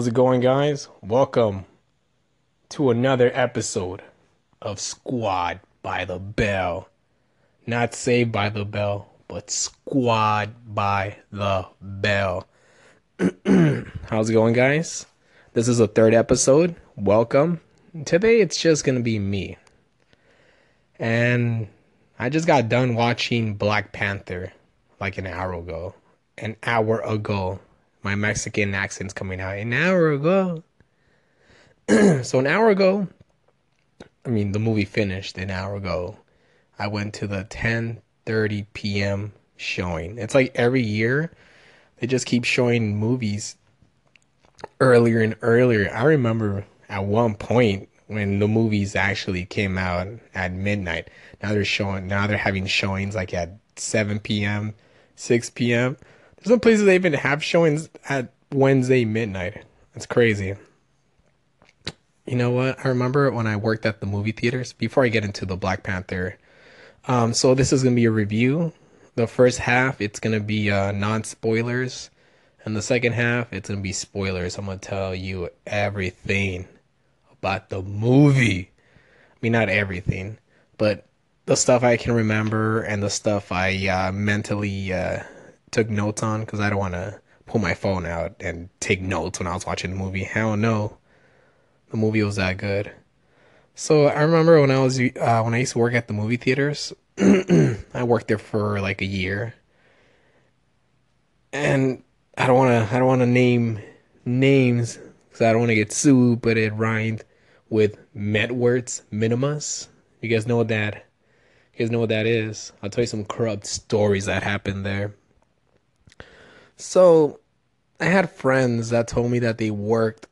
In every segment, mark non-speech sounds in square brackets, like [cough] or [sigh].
How's it going, guys? Welcome to another episode of Squad by the Bell. Not Saved by the Bell, but Squad by the Bell. [clears throat] How's it going, guys? This is the third episode. Welcome. Today it's just gonna be me. And I just got done watching Black Panther like an hour ago. An hour ago my Mexican accent's coming out an hour ago. [clears throat] so an hour ago, I mean the movie finished an hour ago. I went to the 10:30 p.m. showing. It's like every year they just keep showing movies earlier and earlier. I remember at one point when the movies actually came out at midnight. Now they're showing now they're having showings like at 7 p.m., 6 p.m. Some places they even have showings at Wednesday midnight. That's crazy. You know what? I remember when I worked at the movie theaters before I get into the Black Panther. Um, so this is gonna be a review. The first half it's gonna be uh, non spoilers, and the second half it's gonna be spoilers. I'm gonna tell you everything about the movie. I mean, not everything, but the stuff I can remember and the stuff I uh, mentally uh, took notes on because I don't want to pull my phone out and take notes when I was watching the movie. Hell no, the movie was that good. So I remember when I was uh, when I used to work at the movie theaters. [clears throat] I worked there for like a year, and I don't want to I don't want to name names because I don't want to get sued. But it rhymed with Medwards Minimus. You guys know what that? You guys know what that is? I'll tell you some corrupt stories that happened there. So, I had friends that told me that they worked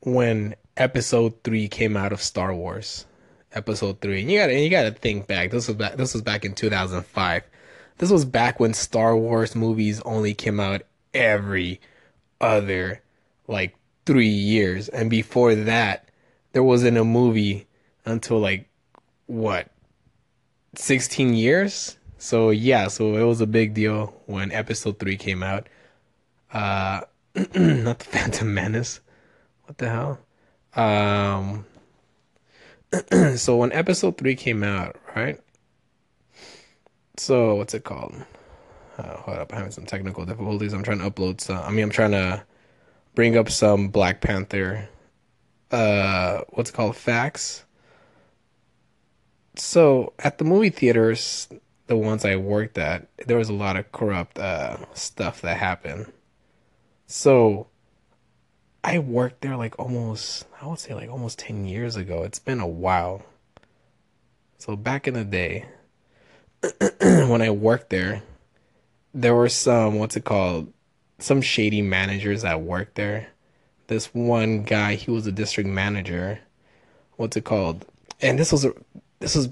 when episode 3 came out of Star Wars. Episode 3. And you got to you got to think back. This was back this was back in 2005. This was back when Star Wars movies only came out every other like 3 years and before that there wasn't a movie until like what 16 years so yeah, so it was a big deal when episode three came out. Uh, [clears throat] not the Phantom Menace. What the hell? Um, [clears throat] so when episode three came out, right? So what's it called? Uh, hold up, I'm having some technical difficulties. I'm trying to upload some. I mean, I'm trying to bring up some Black Panther. Uh, what's it called? Facts. So at the movie theaters, the ones I worked at, there was a lot of corrupt uh, stuff that happened. So I worked there like almost, I would say like almost 10 years ago. It's been a while. So back in the day, [clears throat] when I worked there, there were some, what's it called? Some shady managers that worked there. This one guy, he was a district manager. What's it called? And this was this was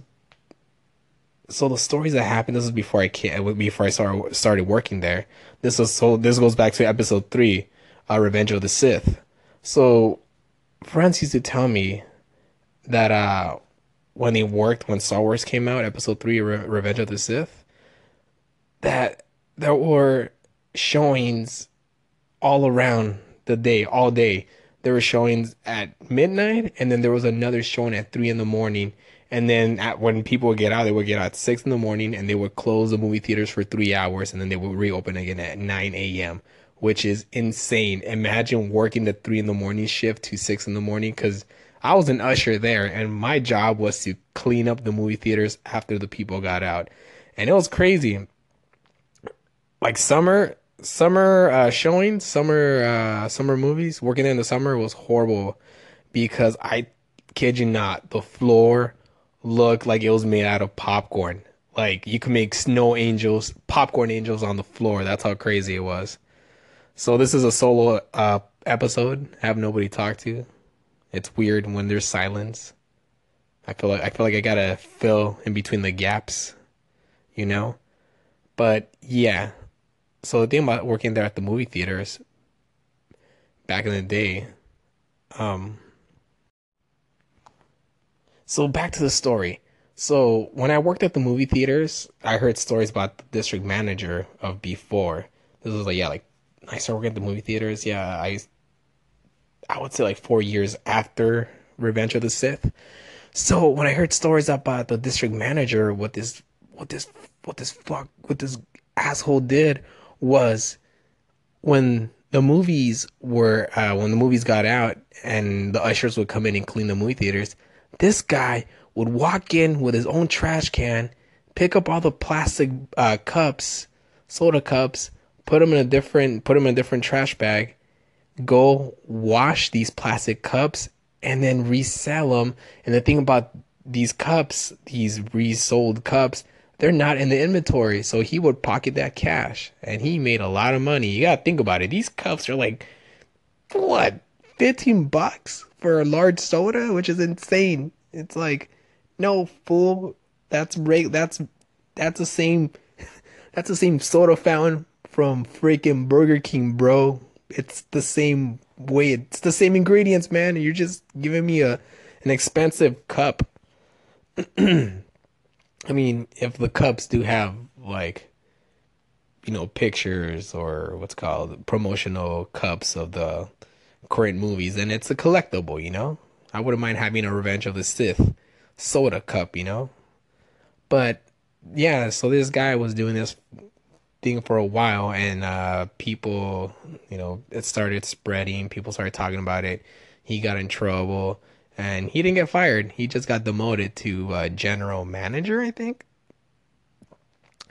so the stories that happened. This was before I came, before I started started working there. This was so. This goes back to episode three, uh, Revenge of the Sith. So, friends used to tell me that uh, when they worked when Star Wars came out, episode three, Re- Revenge of the Sith, that there were showings all around the day, all day. There were showings at midnight, and then there was another showing at three in the morning and then at, when people would get out, they would get out at six in the morning, and they would close the movie theaters for three hours, and then they would reopen again at nine a.m., which is insane. Imagine working the three in the morning shift to six in the morning, because I was an usher there, and my job was to clean up the movie theaters after the people got out, and it was crazy. Like summer, summer uh, showings, summer uh, summer movies. Working in the summer was horrible because I kid you not, the floor looked like it was made out of popcorn. Like you could make snow angels, popcorn angels on the floor. That's how crazy it was. So this is a solo uh, episode. Have nobody talk to. It's weird when there's silence. I feel like I feel like I gotta fill in between the gaps, you know. But yeah, so the thing about working there at the movie theaters back in the day, um, so back to the story. So when I worked at the movie theaters, I heard stories about the district manager of before. This was like yeah, like I started working at the movie theaters. Yeah, I I would say like four years after Revenge of the Sith. So when I heard stories about the district manager, what this, what this, what this fuck, what this asshole did was when the movies were, uh, when the movies got out and the ushers would come in and clean the movie theaters, this guy would walk in with his own trash can, pick up all the plastic uh, cups, soda cups, put them in a different, put them in a different trash bag, go wash these plastic cups and then resell them. And the thing about these cups, these resold cups, they're not in the inventory. So he would pocket that cash and he made a lot of money. You gotta think about it. These cups are like, what, 15 bucks for a large soda, which is insane. It's like, no fool, that's that's that's the same [laughs] that's the same soda fountain from freaking Burger King, bro. It's the same way. It's the same ingredients, man. You're just giving me a an expensive cup. [clears throat] I mean, if the cups do have like you know pictures or what's called promotional cups of the current movies, and it's a collectible, you know? I wouldn't mind having a Revenge of the Sith soda cup, you know? But yeah, so this guy was doing this thing for a while and uh, people, you know, it started spreading. People started talking about it. He got in trouble and he didn't get fired. He just got demoted to uh, general manager, I think.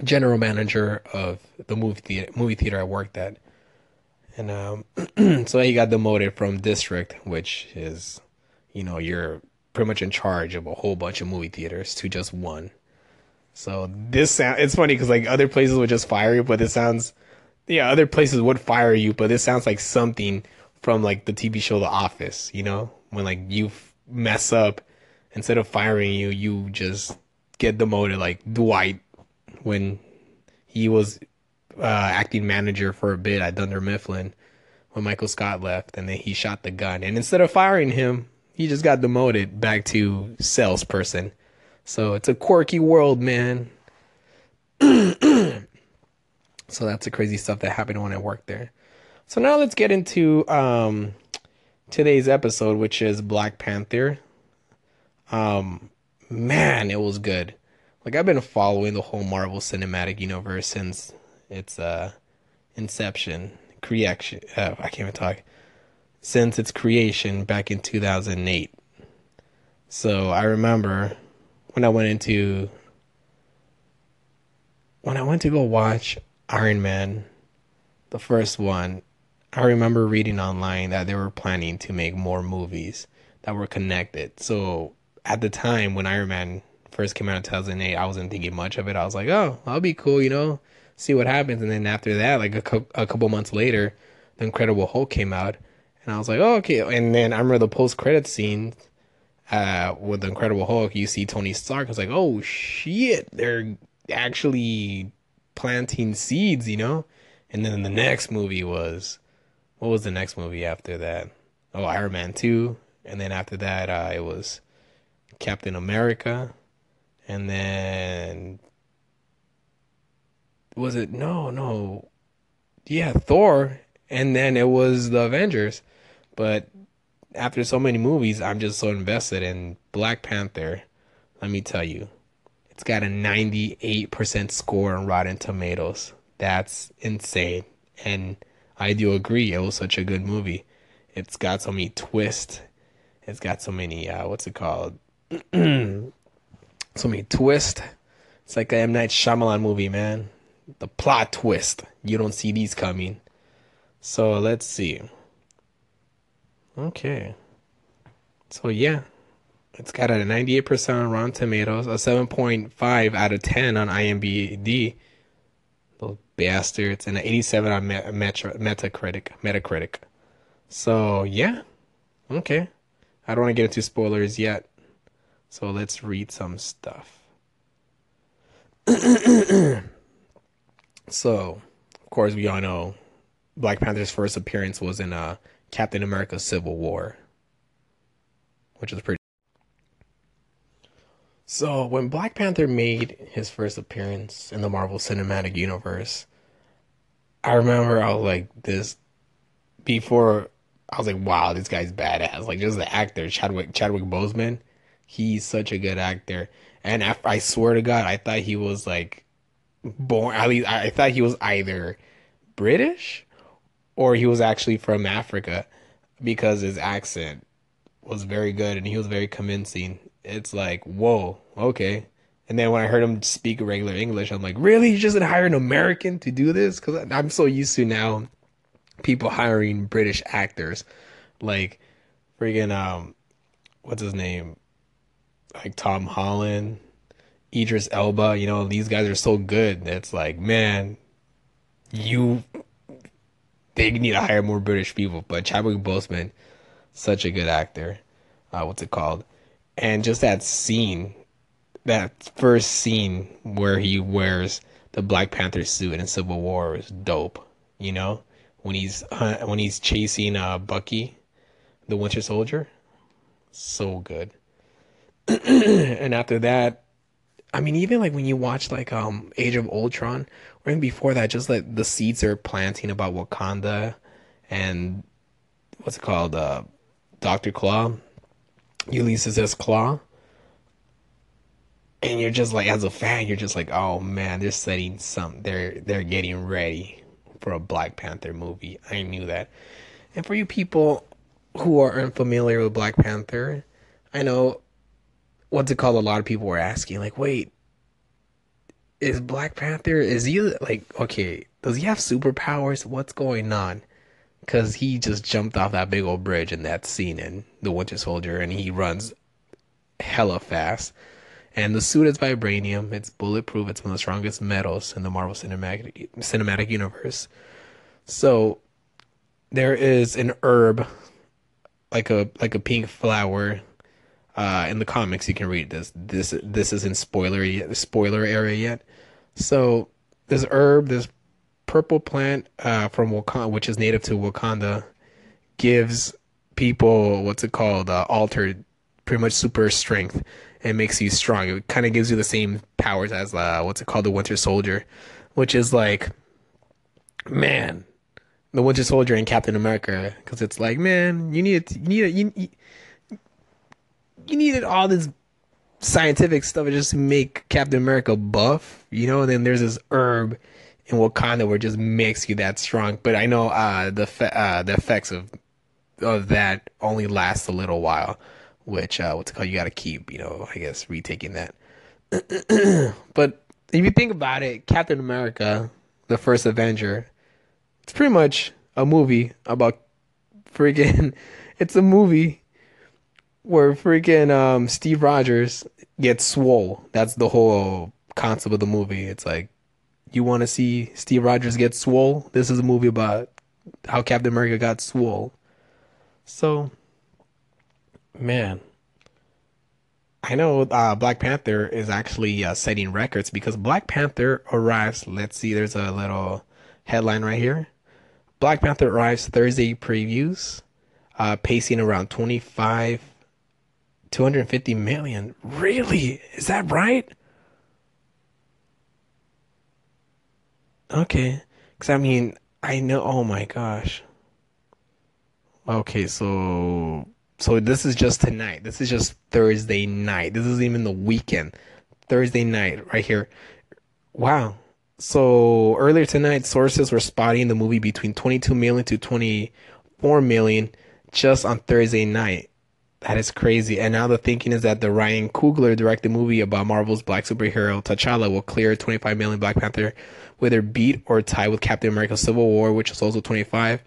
General manager of the movie theater, movie theater I worked at. And um, [clears throat] so he got demoted from district, which is, you know, you're pretty much in charge of a whole bunch of movie theaters to just one. So this sound it's funny because like other places would just fire you, but it sounds yeah other places would fire you, but this sounds like something from like the TV show The Office. You know when like you mess up instead of firing you, you just get demoted like Dwight when he was uh, acting manager for a bit at Dunder Mifflin when Michael Scott left, and then he shot the gun. And instead of firing him, he just got demoted back to salesperson. So it's a quirky world, man. [clears throat] so that's the crazy stuff that happened when I worked there. So now let's get into um, today's episode, which is Black Panther. Um, man, it was good. Like I've been following the whole Marvel Cinematic Universe since its uh, inception, creation. Uh, I can't even talk. Since its creation back in 2008. So I remember when I went into when I went to go watch Iron Man, the first one, I remember reading online that they were planning to make more movies that were connected. So at the time when Iron Man first came out in 2008, I wasn't thinking much of it. I was like, oh, that'll be cool, you know, see what happens. And then after that, like a, co- a couple months later, The Incredible Hulk came out. And I was like, oh, okay. And then I remember the post credit scene uh, with the Incredible Hulk, you see Tony Stark. I was like, oh shit, they're actually planting seeds, you know. And then the next movie was, what was the next movie after that? Oh, Iron Man two, and then after that, uh, it was Captain America, and then was it no no, yeah Thor, and then it was the Avengers, but after so many movies, I'm just so invested in Black Panther. Let me tell you, it's got a 98% score on Rotten Tomatoes. That's insane. And I do agree, it was such a good movie. It's got so many twists. It's got so many, uh, what's it called? [clears throat] so many twists. It's like a M. Night Shyamalan movie, man. The plot twist. You don't see these coming. So let's see. Okay. So yeah, it's got a 98% on Rotten Tomatoes, a 7.5 out of 10 on IMDb. Those bastards, and an 87 on Metacritic. Metacritic. So yeah, okay. I don't want to get into spoilers yet. So let's read some stuff. [clears throat] so, of course, we all know Black Panther's first appearance was in uh, Captain America Civil War, which is pretty. So, when Black Panther made his first appearance in the Marvel Cinematic Universe, I remember I was like, this, before I was like, wow, this guy's badass. Like just the actor, Chadwick Chadwick Boseman, he's such a good actor. And I swear to God, I thought he was like born. At least I thought he was either British or he was actually from Africa because his accent was very good and he was very convincing. It's like, whoa, okay. And then when I heard him speak regular English, I'm like, really? You just hire an American to do this? Because I'm so used to now people hiring British actors, like freaking um, what's his name, like Tom Holland, Idris Elba. You know, these guys are so good. It's like, man, you they need to hire more British people. But Chadwick Boseman, such a good actor. Uh, what's it called? And just that scene, that first scene where he wears the Black Panther suit in Civil War is dope. You know, when he's uh, when he's chasing uh, Bucky, the Winter Soldier. So good. [clears throat] and after that, I mean, even like when you watch like um Age of Ultron, or even before that, just like the seeds are planting about Wakanda and what's it called, uh, Doctor Claw, Ulysses S. Claw. And you're just like, as a fan, you're just like, oh man, they're setting some, they're they're getting ready for a Black Panther movie. I knew that. And for you people who are unfamiliar with Black Panther, I know what's it called? A lot of people were asking, like, wait, is Black Panther, is he like, okay, does he have superpowers? What's going on? Because he just jumped off that big old bridge in that scene in The Winter Soldier and he runs hella fast. And the suit is vibranium. It's bulletproof. It's one of the strongest metals in the Marvel Cinematic Cinematic Universe. So there is an herb, like a like a pink flower. Uh, in the comics, you can read this. This this is in spoiler spoiler area yet. So this herb, this purple plant uh, from Wakanda, which is native to Wakanda, gives people what's it called uh, altered, pretty much super strength and makes you strong. It kind of gives you the same powers as uh, what's it called, the Winter Soldier, which is like, man, the Winter Soldier and Captain America, because it's like, man, you need you need you, you, you needed all this scientific stuff to just to make Captain America buff, you know. And then there's this herb in Wakanda where it just makes you that strong. But I know uh, the uh, the effects of of that only last a little while which uh, what's called? You got to keep, you know, I guess retaking that. [clears throat] but if you think about it, Captain America, the first Avenger, it's pretty much a movie about freaking. [laughs] It's a movie where freaking um, Steve Rogers gets swole. That's the whole concept of the movie. It's like you want to see Steve Rogers get swole. This is a movie about how Captain America got swole. So Man, I know uh, Black Panther is actually uh, setting records because Black Panther arrives. Let's see, there's a little headline right here. Black Panther arrives Thursday previews, uh, pacing around 25, 250 million. Really? Is that right? Okay. Because I mean, I know, oh my gosh. Okay, so so this is just tonight. This is just Thursday night. This isn't even the weekend. Thursday night, right here. Wow. So earlier tonight, sources were spotting the movie between 22 million to 24 million just on Thursday night. That is crazy. And now the thinking is that the Ryan Coogler directed movie about Marvel's black superhero T'Challa will clear 25 million Black Panther, whether beat or tie with Captain America: Civil War, which is also 25,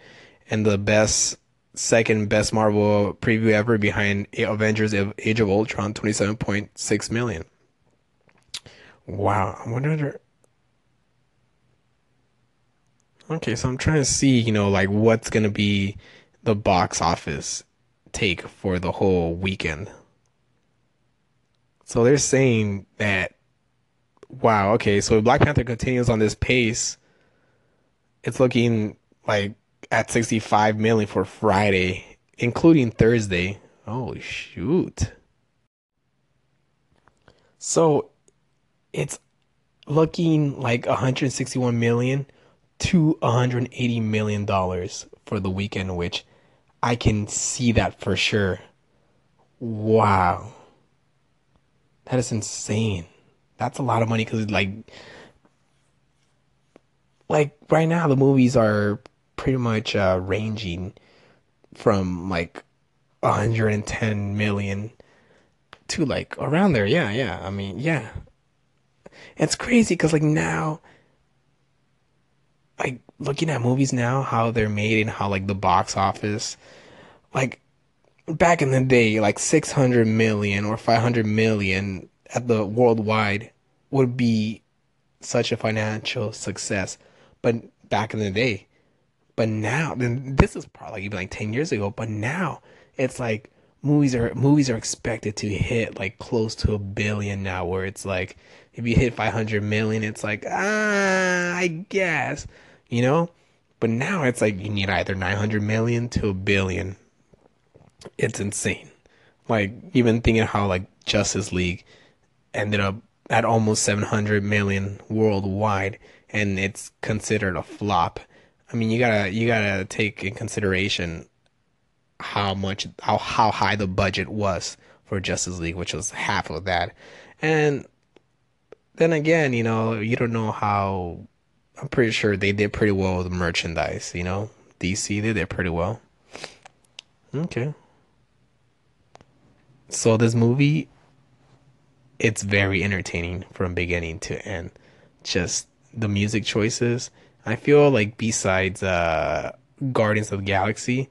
and the best second best Marvel preview ever behind Avengers Age of Ultron, 27.6 million. Wow. I wonder. Okay, so I'm trying to see, you know, like what's going to be the box office take for the whole weekend. So they're saying that, wow, okay, so Black Panther continues on this pace. It's looking like at 65 million for Friday, including Thursday. Oh shoot. So it's looking like 161 million to 180 million dollars for the weekend, which I can see that for sure. Wow. That is insane. That's a lot of money because like like right now the movies are pretty much uh, ranging from like 110 million to like around there. Yeah, yeah. I mean, yeah. It's crazy because like now, like looking at movies now, how they're made and how like the box office, like back in the day, like 600 million or 500 million at the worldwide would be such a financial success. But back in the day, but now, then this is probably even like 10 years ago, but now it's like movies are movies are expected to hit like close to a billion now where it's like if you hit 500 million it's like ah i guess you know? But now it's like you need either 900 million to a billion. It's insane. Like even thinking how like justice league ended up at almost 700 million worldwide and it's considered a flop. I mean you gotta you gotta take in consideration how much how how high the budget was for Justice League, which was half of that. And then again, you know, you don't know how I'm pretty sure they did pretty well with merchandise, you know. DC they did pretty well. Okay. So this movie it's very entertaining from beginning to end. Just the music choices. I feel like besides uh Guardians of the Galaxy,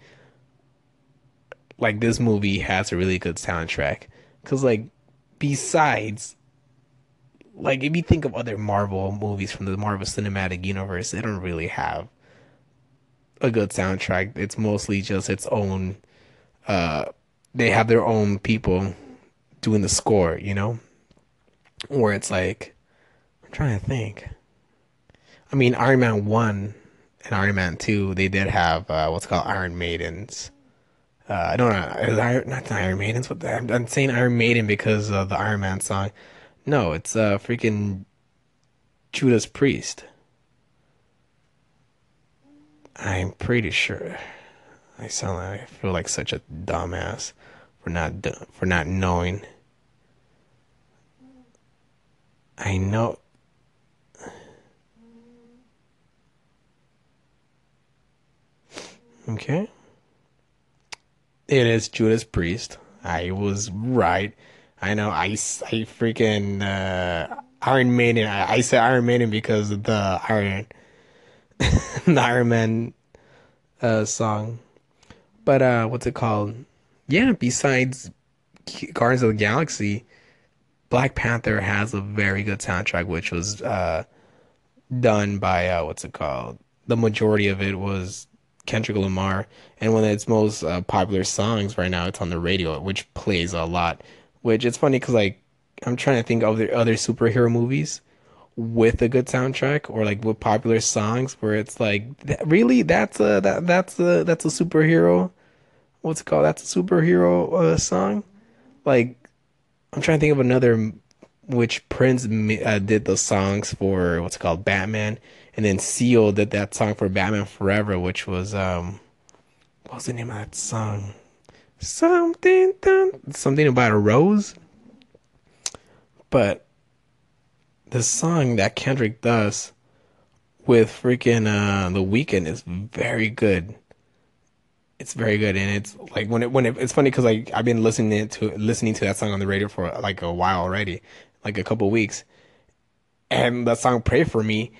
like this movie has a really good soundtrack because like besides like if you think of other marvel movies from the marvel cinematic universe they don't really have a good soundtrack it's mostly just its own uh they have their own people doing the score you know where it's like i'm trying to think i mean iron man 1 and iron man 2 they did have uh, what's called iron maidens uh, I don't know. Iron, not Iron Maidens. I'm, I'm saying Iron Maiden because of the Iron Man song. No, it's uh freaking Judas Priest. I'm pretty sure. I sound like I feel like such a dumbass for not for not knowing. I know. Okay. It is Judas Priest. I was right. I know. I, I freaking uh, Iron Maiden. I, I said Iron Maiden because of the Iron [laughs] the Iron Man uh, song. But uh, what's it called? Yeah. Besides Guardians of the Galaxy, Black Panther has a very good soundtrack, which was uh, done by uh, what's it called? The majority of it was Kendrick Lamar, and one of its most uh, popular songs right now, it's on the radio, which plays a lot. Which it's funny because like I'm trying to think of the other superhero movies with a good soundtrack or like with popular songs where it's like really that's a that that's a that's a superhero. What's it called? That's a superhero uh, song. Like I'm trying to think of another which Prince uh, did the songs for what's called Batman, and then Seal did that song for Batman Forever, which was um, what was the name of that song? Something, something about a rose. But the song that Kendrick does with freaking uh, the Weeknd is very good. It's very good, and it's like when it when it, it's funny because like I've been listening to listening to that song on the radio for like a while already, like a couple weeks, and that song "Pray for Me."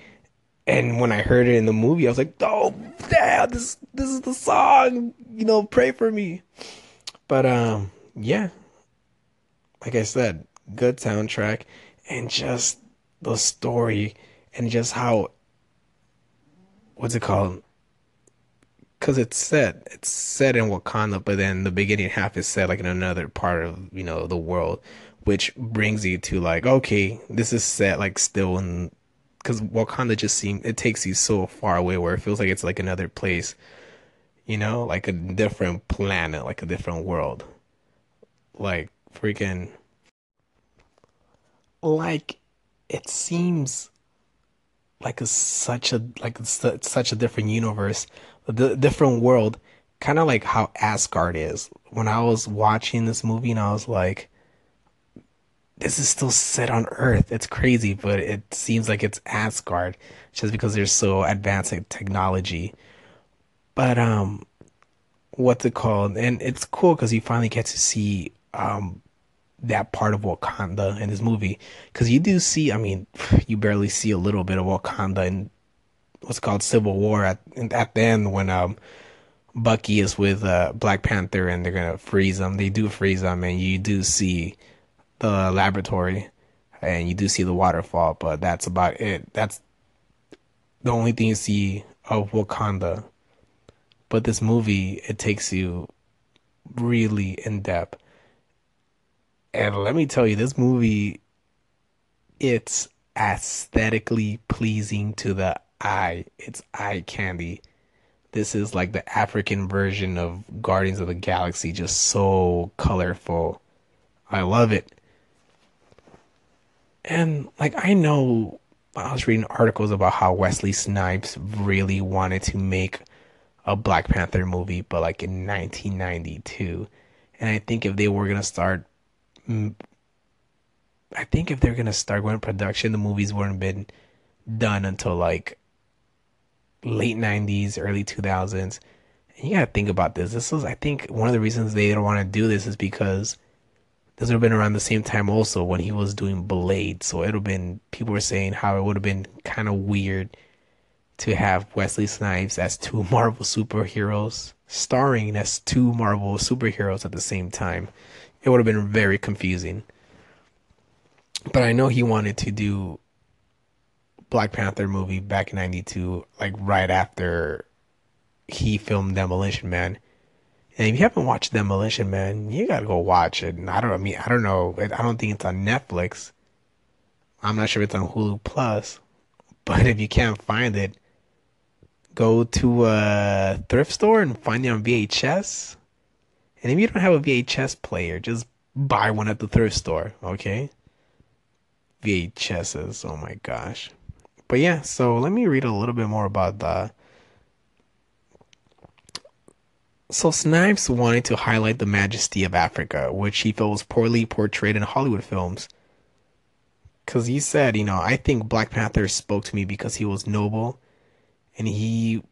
And when I heard it in the movie, I was like, "Oh, yeah, this this is the song." You know, pray for me. But um, yeah, like I said, good soundtrack, and just the story, and just how what's it called? Because it's set, it's set in Wakanda, but then the beginning half is set like in another part of you know the world which brings you to like, okay, this is set like still in because Wakanda just seems it takes you so far away where it feels like it's like another place, you know, like a different planet, like a different world, like freaking, like it seems like a such a like it's such a different universe, a different world, kind of like how Asgard is. When I was watching this movie and I was like, this is still set on Earth. It's crazy, but it seems like it's Asgard just because they're so advanced technology. But um, what's it called? And it's cool because you finally get to see um that part of Wakanda in this movie because you do see. I mean, [sighs] you barely see a little bit of Wakanda in what's called Civil War at at the end when um Bucky is with uh, Black Panther and they're gonna freeze him. They do freeze him, and you do see the laboratory, and you do see the waterfall. But that's about it. That's the only thing you see of Wakanda. But this movie, it takes you really in depth. And let me tell you, this movie, it's aesthetically pleasing to the eye. It's eye candy. This is like the African version of Guardians of the Galaxy, just so colorful. I love it. And like I know I was reading articles about how Wesley Snipes really wanted to make a Black Panther movie, but like in 1992. And I think if they were gonna start, mm, I think if they're gonna start going production, the movies wouldn't have been done until like late 90s, early 2000s. And you gotta think about this. This was, I think, one of the reasons they don't want to do this is because this would have been around the same time also when he was doing Blade. So it would have been, people were saying how it would have been kind of weird to have Wesley Snipes as two [laughs] Marvel superheroes, starring as two Marvel superheroes at the same time. It would have been very confusing. But I know he wanted to do Black Panther movie back in 92, like right after he filmed Demolition Man. And if you haven't watched Demolition Man, you gotta go watch it. And I don't I mean I don't know. I don't think it's on Netflix. I'm not sure if it's on Hulu Plus. [laughs] But if you can't find it, go to a thrift store and find it on VHS. And if you don't have a VHS player, just buy one at the thrift store, okay? VHSs, oh my gosh. But yeah, so let me read a little bit more about the. So Snipes wanted to highlight the majesty of Africa, which he felt was poorly portrayed in Hollywood films. Because he said, you know, I think Black Panther spoke to me because he was noble and he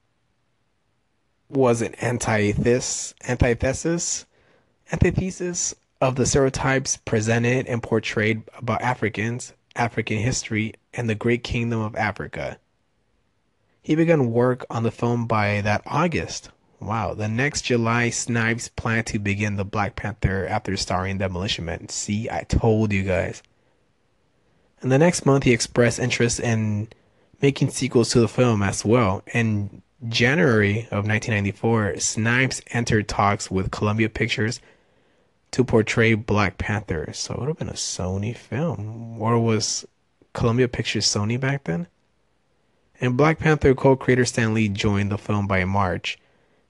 was an antithesis, antithesis, antithesis of the stereotypes presented and portrayed about Africans, African history, and the great kingdom of Africa. He began work on the film by that August. Wow, the next July, Snipes planned to begin the Black Panther after starring Demolition Man. See, I told you guys. And the next month, he expressed interest in making sequels to the film as well. In January of 1994, Snipes entered talks with Columbia Pictures to portray Black Panther. So it would have been a Sony film. Or was Columbia Pictures Sony back then? And Black Panther co creator Stan Lee joined the film by March.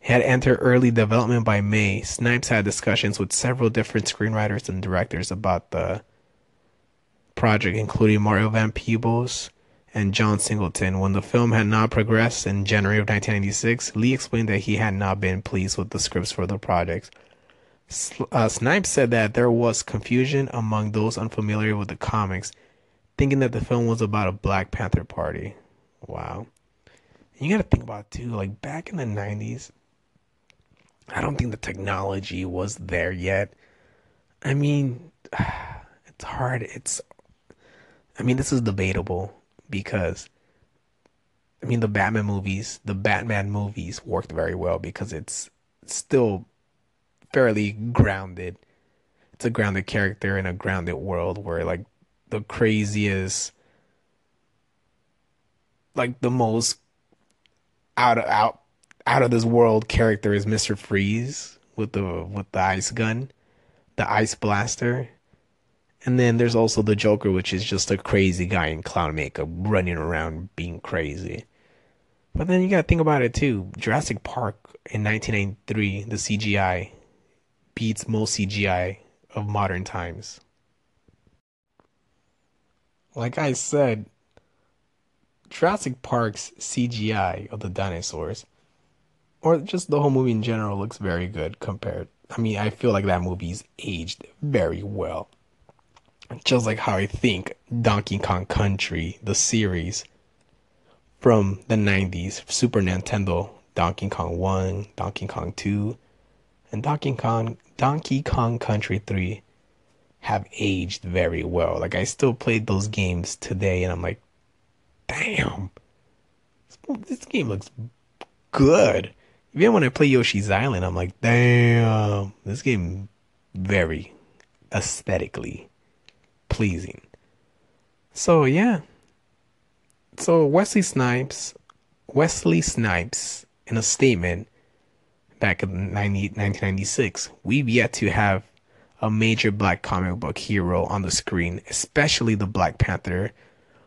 He had entered early development by May. Snipes had discussions with several different screenwriters and directors about the project, including Mario Van Peebles, and John Singleton. When the film had not progressed in January of 1996, Lee explained that he had not been pleased with the scripts for the project. Uh, Snipes said that there was confusion among those unfamiliar with the comics, thinking that the film was about a Black Panther party. Wow. And you got to think about too, like back in the 90s, I don't think the technology was there yet. I mean, [sighs] it's hard. It's, I mean, this is debatable because I mean the Batman movies, the Batman movies worked very well because it's still fairly grounded. It's a grounded character in a grounded world where like the craziest like the most out of out out of this world character is Mr. Freeze with the with the ice gun, the ice blaster. And then there's also the Joker, which is just a crazy guy in clown makeup running around being crazy. But then you gotta think about it too. Jurassic Park in 1993, the CGI beats most CGI of modern times. Like I said, Jurassic Park's CGI of the dinosaurs or just the whole movie in general looks very good compared. I mean, I feel like that movie's aged very well. Just like how I think Donkey Kong Country, the series from the 90s, Super Nintendo, Donkey Kong 1, Donkey Kong 2, and Donkey Kong Donkey Kong Country 3 have aged very well. Like I still played those games today and I'm like, damn. This game looks good. Even when I play Yoshi's Island, I'm like, damn, this game very aesthetically pleasing. So yeah. So Wesley Snipes, Wesley Snipes, in a statement back in 90, 1996, we've yet to have a major black comic book hero on the screen, especially the Black Panther,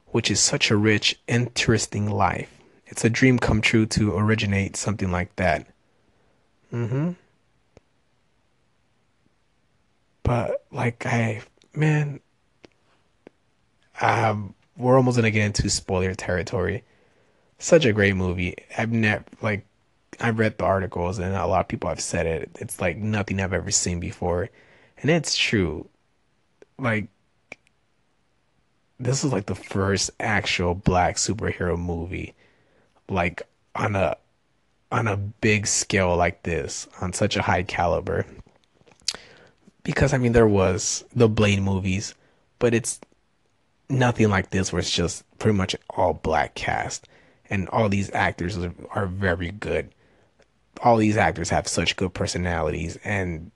which is such a rich, interesting life. It's a dream come true to originate something like that. Mm-hmm. But like I man um we're almost gonna get into spoiler territory. Such a great movie. I've never like I've read the articles and a lot of people have said it. It's like nothing I've ever seen before. And it's true. Like this is like the first actual black superhero movie like on a on a big scale like this on such a high caliber because i mean there was the blade movies but it's nothing like this where it's just pretty much all black cast. And all these actors are, very good. All these actors have such good personalities and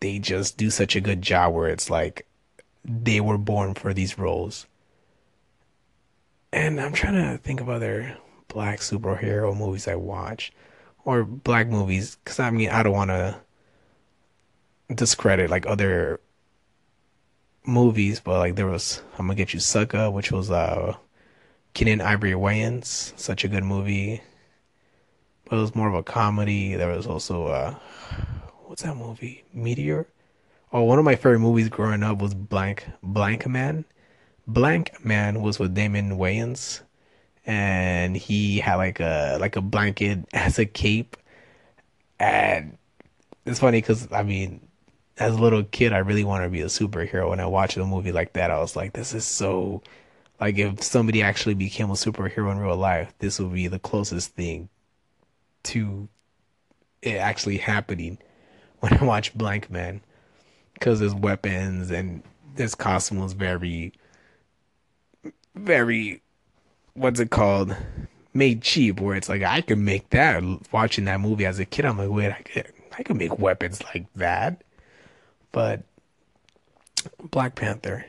they just do such a good job where it's like they were born for these roles. And i'm trying to think of other black superhero movies I watch or black movies because I mean I don't want to discredit like other movies, but like there was I'm gonna get you Sucker, which was uh Keenen Ivory Wayans, such a good movie. But it was more of a comedy. There was also uh what's that movie? Meteor. Oh, one of my favorite movies growing up was Blank Blankman. Blank Man was with Damon Wayans and he had like a like a blanket [laughs] as a cape and it's funny because i mean as a little kid i really wanted to be a superhero. When i watched a movie like that i was like this is so like if somebody actually became a superhero in real life this would be the closest thing to it actually happening [laughs] when i watched Blankman because his weapons and his costume was very very what's it called? Made cheap where it's like I could make that. Watching that movie as a kid I'm like wait I could I could make weapons like that but Black Panther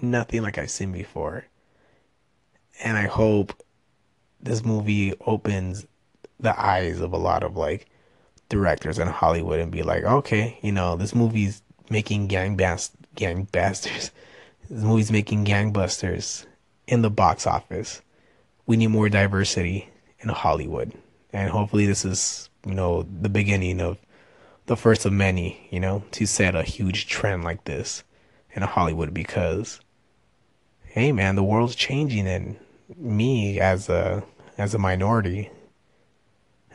nothing like I've seen before and I hope this movie opens the eyes of a lot of like directors in Hollywood and be like okay you know this movie's making gang bast gang bastards [laughs] this movie's making gangbusters in the box office. We need more diversity in Hollywood. And hopefully this is, you know, the beginning of the first of many, you know, to set a huge trend like this in Hollywood because hey man, the world's changing and me as a as a minority,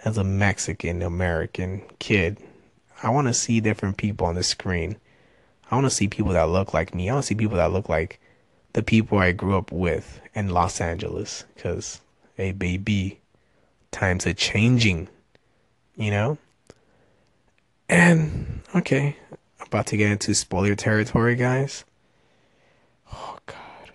as a Mexican American kid, I want to see different people on the screen. I want to see people that look like me. I want to see people that look like the people I grew up with in Los Angeles because, hey, baby, times are changing, you know? And, okay, about to get into spoiler territory, guys. Oh, God.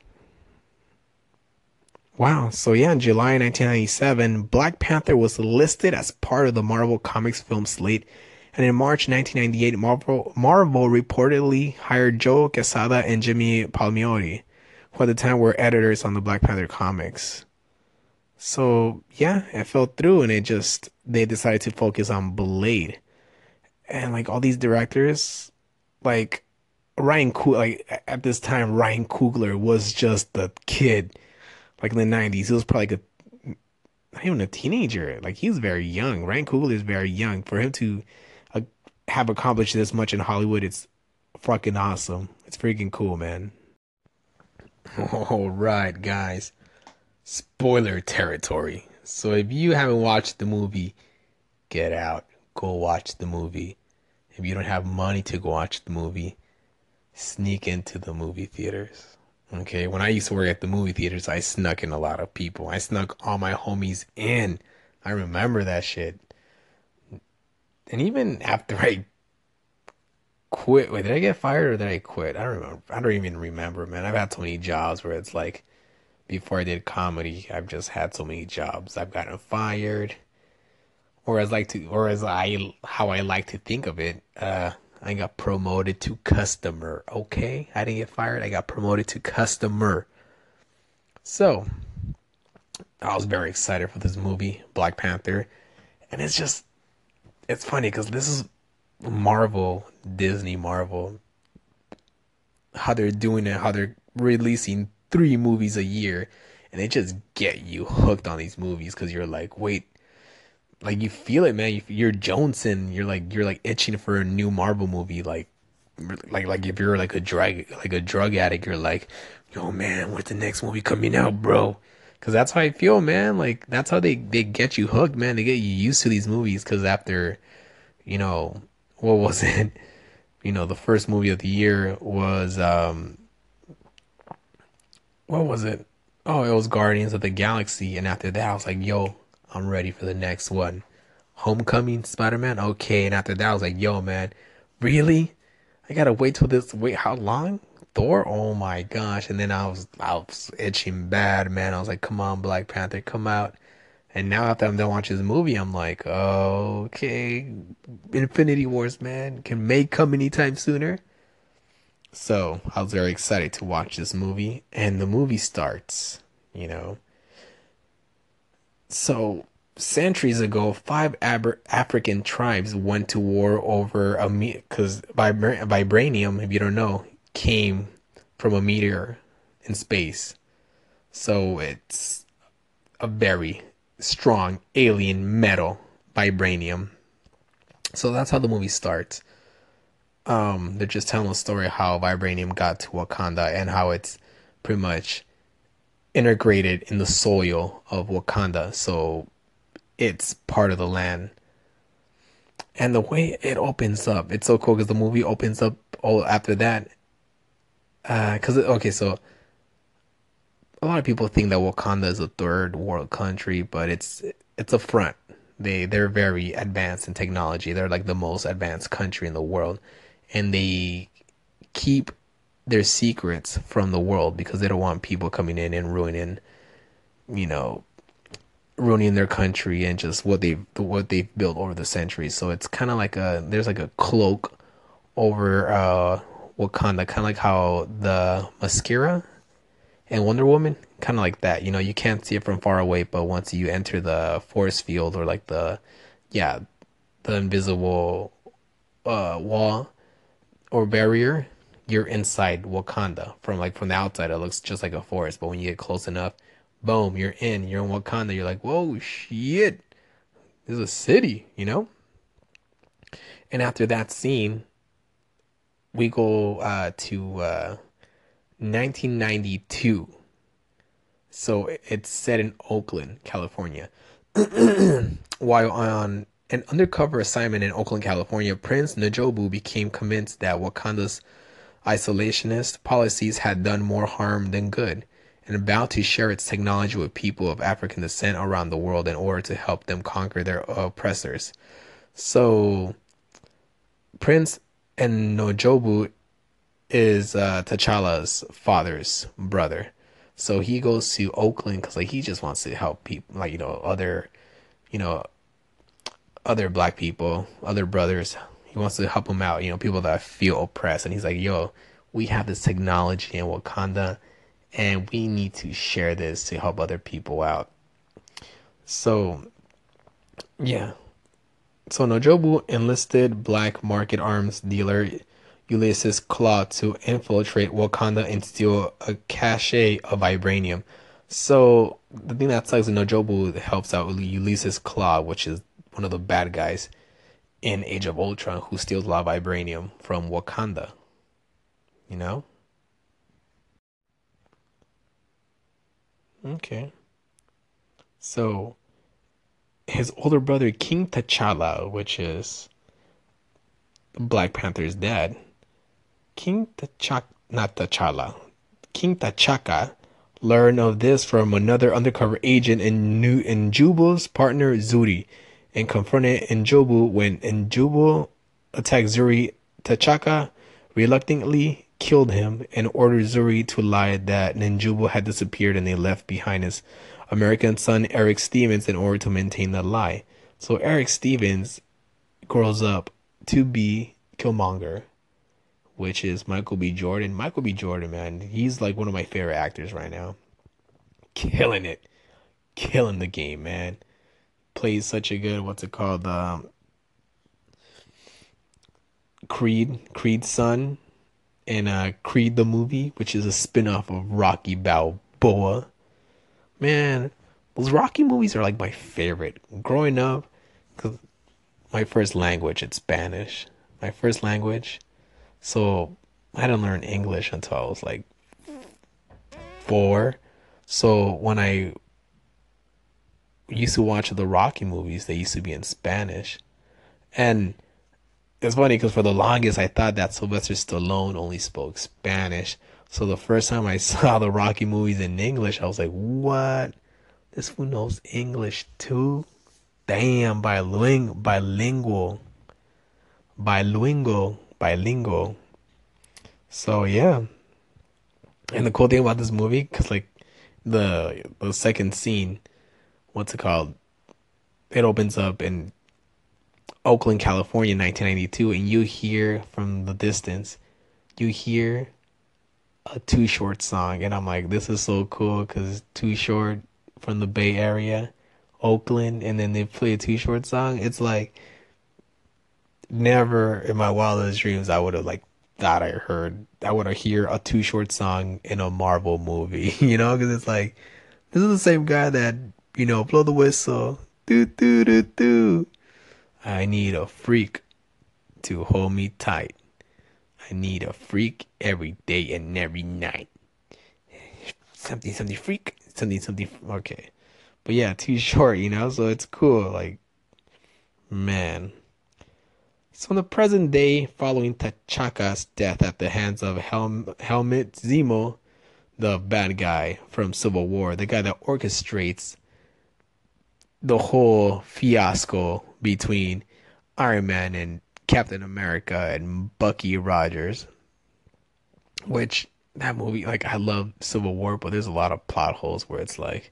Wow. So, yeah, in July 1997, Black Panther was listed as part of the Marvel Comics film slate. And in March 1998, Marvel, Marvel reportedly hired Joe Quesada and Jimmy Palmiotti who at the time were editors on the Black Panther comics. So yeah, it fell through and it just they decided to focus on Blade. And like all these directors, like Ryan Coogler, like at this time Ryan Coogler was just the kid. Like in the nineties. He was probably like a not even a teenager. Like he was very young. Ryan Coogler is very young. For him to uh, have accomplished this much in Hollywood, it's fucking awesome. It's freaking cool, man. [laughs] All right, guys. Spoiler territory. So if you haven't watched the movie get out, go watch the movie. If you don't have money to go watch the movie, sneak into the movie theaters. Okay, when I used to work at the movie theaters, I snuck in a lot of people. I snuck all my homies in. I remember that shit. And even after I quit, wait, did I get fired or did I quit? I don't remember. I don't even remember, man. I've had so many jobs where it's like before I did comedy, I've just had so many jobs. I've gotten fired, or as like to, or as I how I like to think of it, uh, I got promoted to customer. Okay, I didn't get fired. I got promoted to customer. So, I was very excited for this movie, Black Panther, and it's just, it's funny because this is Marvel, Disney, Marvel, how they're doing it, how they're releasing three movies a year, and they just get you hooked on these movies because you're like, wait, like you feel it, man. You're Joneson. You're like you're like itching for a new Marvel movie. Like, like like if you're like a drug like a drug addict, you're like, yo man, when's the next movie coming out, bro? Cause that's how I feel, man. Like that's how they they get you hooked, man. They get you used to these movies. Cause after, you know, what was [laughs] it? You know, the first movie of the year was um, what was it? Oh, it was Guardians of the Galaxy. And after that, I was like, yo, I'm ready for the next one. Homecoming Spider Man? Okay. And after that, I was like, yo, man, really? I gotta wait till this. Wait, how long? Thor? Oh my gosh. And then I was, I was itching bad, man. I was like, come on, Black Panther, come out. And now after I'm done watching this movie, I'm like, okay, Infinity Wars, man, can May come anytime sooner? So I was very excited to watch this movie, and the movie starts, you know. So centuries ago, five African tribes went to war over a because vibra- vibranium, if you don't know, came from a meteor in space. So it's a very strong alien metal vibranium. So that's how the movie starts. Um, they're just telling the story how vibranium got to Wakanda and how it's pretty much integrated in the soil of Wakanda. So it's part of the land. And the way it opens up, it's so cool because the movie opens up all after that. Because, uh, okay, so a lot of people think that Wakanda is a third world country, but it's it's a front. They they're very advanced in technology. They're like the most advanced country in the world, and they keep their secrets from the world because they don't want people coming in and ruining, you know, ruining their country and just what they what they've built over the centuries. So it's kind of like a there's like a cloak over uh Wakanda, kind of like how the mascara and Wonder Woman, kind of like that. You know, you can't see it from far away, but once you enter the force field or like the, yeah, the invisible uh, wall or barrier, you're inside Wakanda. From like from the outside, it looks just like a forest, but when you get close enough, boom, you're in. You're in Wakanda. You're like, whoa, shit, this is a city, you know. And after that scene, we go uh, to. Uh, 1992. So it's set in Oakland, California. [clears throat] While on an undercover assignment in Oakland, California, Prince N'Jobu became convinced that Wakanda's isolationist policies had done more harm than good and about to share its technology with people of African descent around the world in order to help them conquer their oppressors. So, Prince and is uh, T'Challa's father's brother. So he goes to Oakland because like he just wants to help people, like you know other, you know, other black people, other brothers. He wants to help them out. You know, people that feel oppressed, and he's like, "Yo, we have this technology in Wakanda, and we need to share this to help other people out." So, yeah. So N'Jobu enlisted black market arms dealer Ulysses Klaue to infiltrate Wakanda and steal a cache of vibranium. So the thing that sucks is N'Jobu helps out Ulysses Klaue, which is one of the bad guys in Age of Ultron, who steals a lot of vibranium from Wakanda. You know? Okay. So his older brother King T'Challa, which is Black Panther's dad. King T'Chaka, not T'Challa, King T'Chaka learned of this from another undercover agent in New N'Jobu's partner Zuri, and confronted N'Jobu when N'Jobu attacked Zuri. T'Chaka reluctantly killed him and ordered Zuri to lie that N'Jobu had disappeared and they left behind his American son Eric Stevens in order to maintain the lie. So Eric Stevens grows up to be Killmonger, which is Michael B. Jordan. Michael B. Jordan, man, he's like one of my favorite actors right now. Killing it. Killing the game, man. Plays such a good, what's it called? Um, Creed, Creed's son, and uh, Creed the movie, which is a spin-off of Rocky Balboa. Man, those Rocky movies are like my favorite. Growing up, cause my first language it's Spanish. My first language, so I didn't learn English until I was like four. So when I used to watch the Rocky movies, they used to be in Spanish, and it's funny because for the longest I thought that Sylvester Stallone only spoke Spanish. So the first time I [laughs] saw the Rocky movies in English, I was like, "What? This fool knows English too? Damn, bilingual, bilingual, bilingual, bilingual." So yeah, and the cool thing about this movie, cause like the the second scene, what's it called? It opens up in Oakland, California, 1992, and you hear from the distance, you hear a Too Short song, and I'm like, this is so cool because Too Short from the Bay Area, Oakland, and then they play a Too Short song. It's like never in my wildest dreams I would have like thought I heard I would have hear a Too Short song in a Marvel movie, [laughs] you know, because it's like this is the same guy that you know blow the whistle, do do do do I need a freak to hold me tight. I need a freak every day and every night. Something, something freak, something, something. Okay. But yeah, too [laughs] short, you know, so it's cool. Like, man. So in the present day, following T'Chaka's death at the hands of Hel- Helmut Zemo, the bad guy from Civil War, the guy that orchestrates the whole fiasco between Iron Man and Captain America and Bucky Rogers. Which that movie, like I love Civil War, but there's a lot of plot holes where it's like,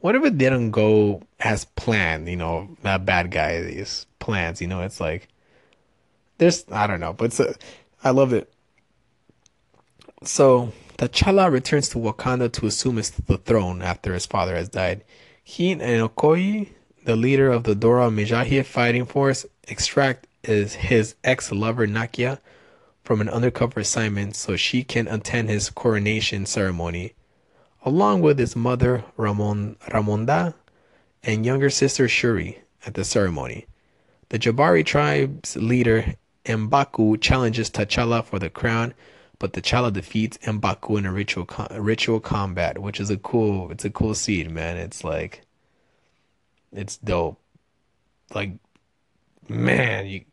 what if it didn't go as planned? You know, that bad guy these plans. You know, it's like there's I don't know, but it's a, I love it. So T'Challa returns to Wakanda to assume the throne after his father has died. He and Okoye the leader of the Dora Milaje fighting force, extract is his ex-lover Nakia from an undercover assignment so she can attend his coronation ceremony, along with his mother Ramon Ramonda and younger sister Shuri at the ceremony. The Jabari tribe's leader Mbaku challenges T'Challa for the crown, but the T'Challa defeats Mbaku in a ritual ritual combat, which is a cool it's a cool scene, man. It's like it's dope. Like, man, you,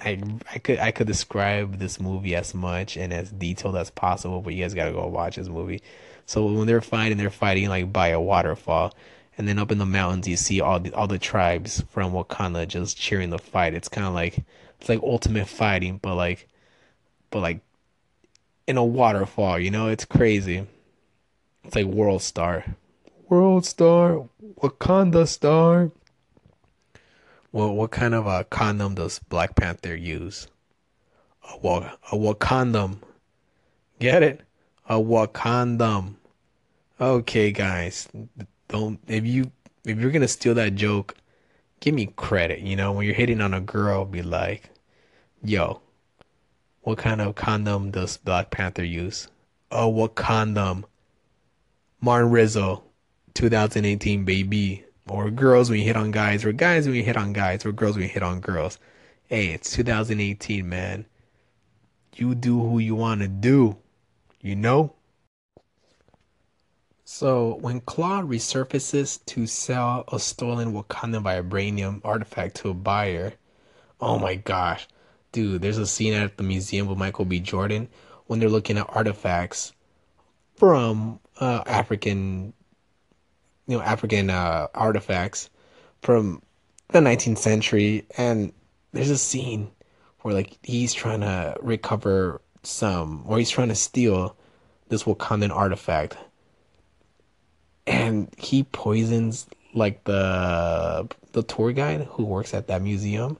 I I could I could describe this movie as much and as detailed as possible, but you guys gotta go watch this movie. So when they're fighting, they're fighting like by a waterfall, and then up in the mountains you see all the all the tribes from Wakanda just cheering the fight. It's kind of like it's like ultimate fighting, but like, but like in a waterfall. You know, it's crazy. It's like World Star. World Star, Wakanda Star. Well, what kind of a condom does Black Panther use? A, wa- a Wakandom. Get it? A Wakandom. Okay, guys. Don't if you if you're gonna steal that joke, give me credit. You know, when you're hitting on a girl, be like, "Yo, what kind of condom does Black Panther use?" Uh, a Wakandom. Martin Rizzo. 2018 baby or girls when you hit on guys or guys when you hit on guys or girls when you hit on girls hey it's 2018 man you do who you want to do you know So when Klaue resurfaces to sell a stolen Wakandan vibranium artifact to a buyer, oh my gosh, dude, there's a scene at the museum with Michael B. Jordan when they're looking at artifacts from uh, African, you know, African uh, artifacts from the 19th century, and there's a scene where like he's trying to recover some, or he's trying to steal this Wakandan artifact, and he poisons like the the tour guide who works at that museum.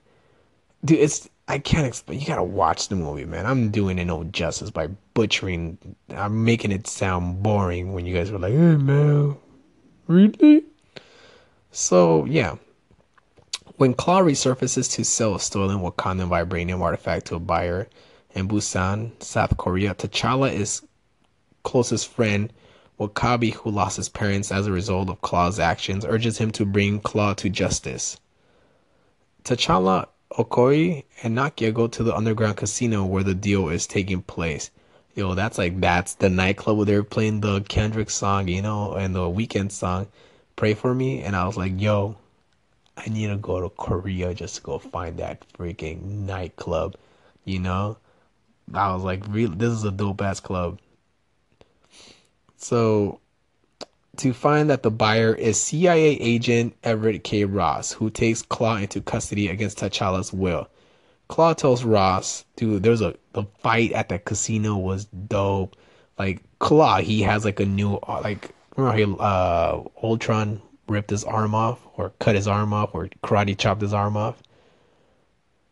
Dude, it's I can't explain. You gotta watch the movie, man. I'm doing it no justice by butchering. I'm making it sound boring when you guys were like, "Hey, man, really?" So yeah, when Klaue resurfaces to sell a stolen Wakandan vibranium artifact to a buyer in Busan, South Korea, T'Challa is closest friend W'Kabi, who lost his parents as a result of Klaue's actions, urges him to bring Klaue to justice. T'Challa Okoye and Nakia go to the underground casino where the deal is taking place. Yo, that's like that's the nightclub where they're playing the Kendrick song, you know, and The Weeknd song, "Pray for Me," and I was like, yo, I need to go to Korea just to go find that freaking nightclub, you know. I was like, real, this is a dope ass club. So to find that the buyer is CIA agent Everett K. Ross, who takes Klaue into custody against T'Challa's will. Klaue tells Ross, dude, there's a the fight at the casino was dope. Like Klaue, he has like a new like remember how uh Ultron ripped his arm off or cut his arm off or karate chopped his arm off.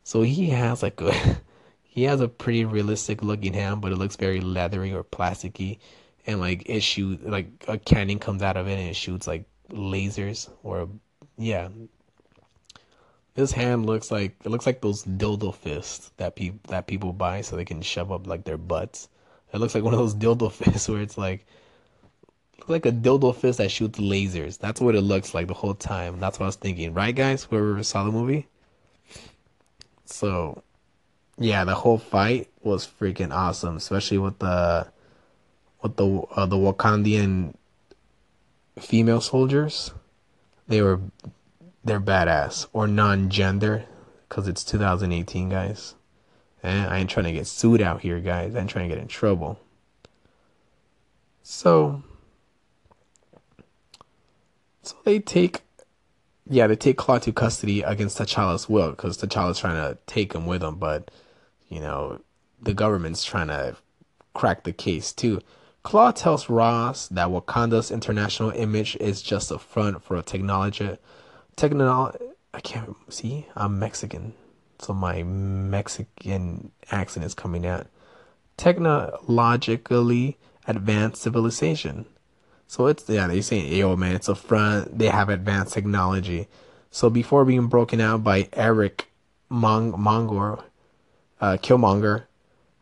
So he has like a [laughs] he has a pretty realistic looking hand, but it looks very leathery or plasticky and like it shoots like a cannon comes out of it and it shoots like lasers or yeah. This hand looks like it looks like those dildo fists that people that people buy so they can shove up like their butts. It looks like one of those dildo [laughs] fists where it's like like a dildo fist that shoots lasers. That's what it looks like the whole time. That's what I was thinking, right, guys? Whoever saw the movie. So, yeah, the whole fight was freaking awesome, especially with the with the uh, the Wakandian female soldiers. They were they're badass or non-gender because it's 2018, guys. And I ain't trying to get sued out here, guys. I ain't trying to get in trouble. So, so they take, yeah, they take Klaue to custody against T'Challa's will because T'Challa's trying to take him with him, but you know, the government's trying to crack the case too. Klaue tells Ross that Wakanda's international image is just a front for a technology. Technology. I can't see. I'm Mexican, so my Mexican accent is coming out. Technologically advanced civilization. So it's yeah, they say, yo man, it's a front. They have advanced technology. So before being broken out by Eric Mong Mongor, uh, Killmonger,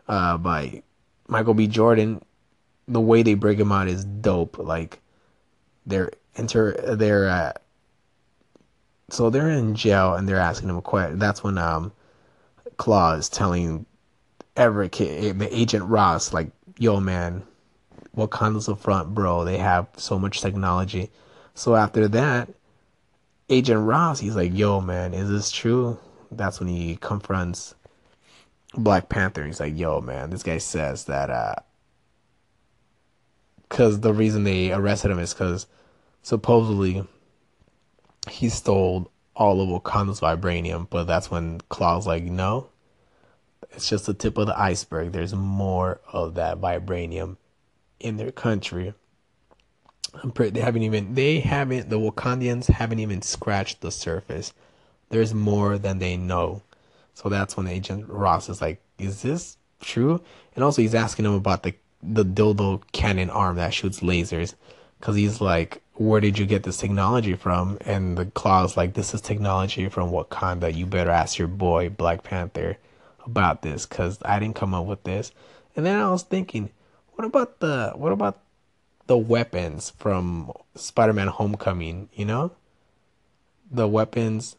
uh, by Michael B. Jordan, the way they break them out is dope. Like they're enter they're uh, so they're in jail and they're asking him a question. That's when um Klaue is telling Everett, the agent Ross, like, "Yo, man, Wakanda's the front, bro. They have so much technology." So after that, Agent Ross, he's like, "Yo, man, is this true?" That's when he confronts Black Panther. He's like, "Yo, man, this guy says that uh, because the reason they arrested him is because supposedly he stole all of Wakanda's vibranium, but that's when Klaue's like, no, it's just the tip of the iceberg. There's more of that vibranium in their country. I'm pretty, they haven't even they haven't the Wakandians haven't even scratched the surface. There's more than they know. So that's when Agent Ross is like, is this true? And also he's asking him about the the dildo cannon arm that shoots lasers. Because he's like where did you get this technology from? And the claw's like this is technology from wakanda. You better ask your boy black panther about this because i didn't come up with this. And then i was thinking what about the what about the weapons from spider-man homecoming you know? The weapons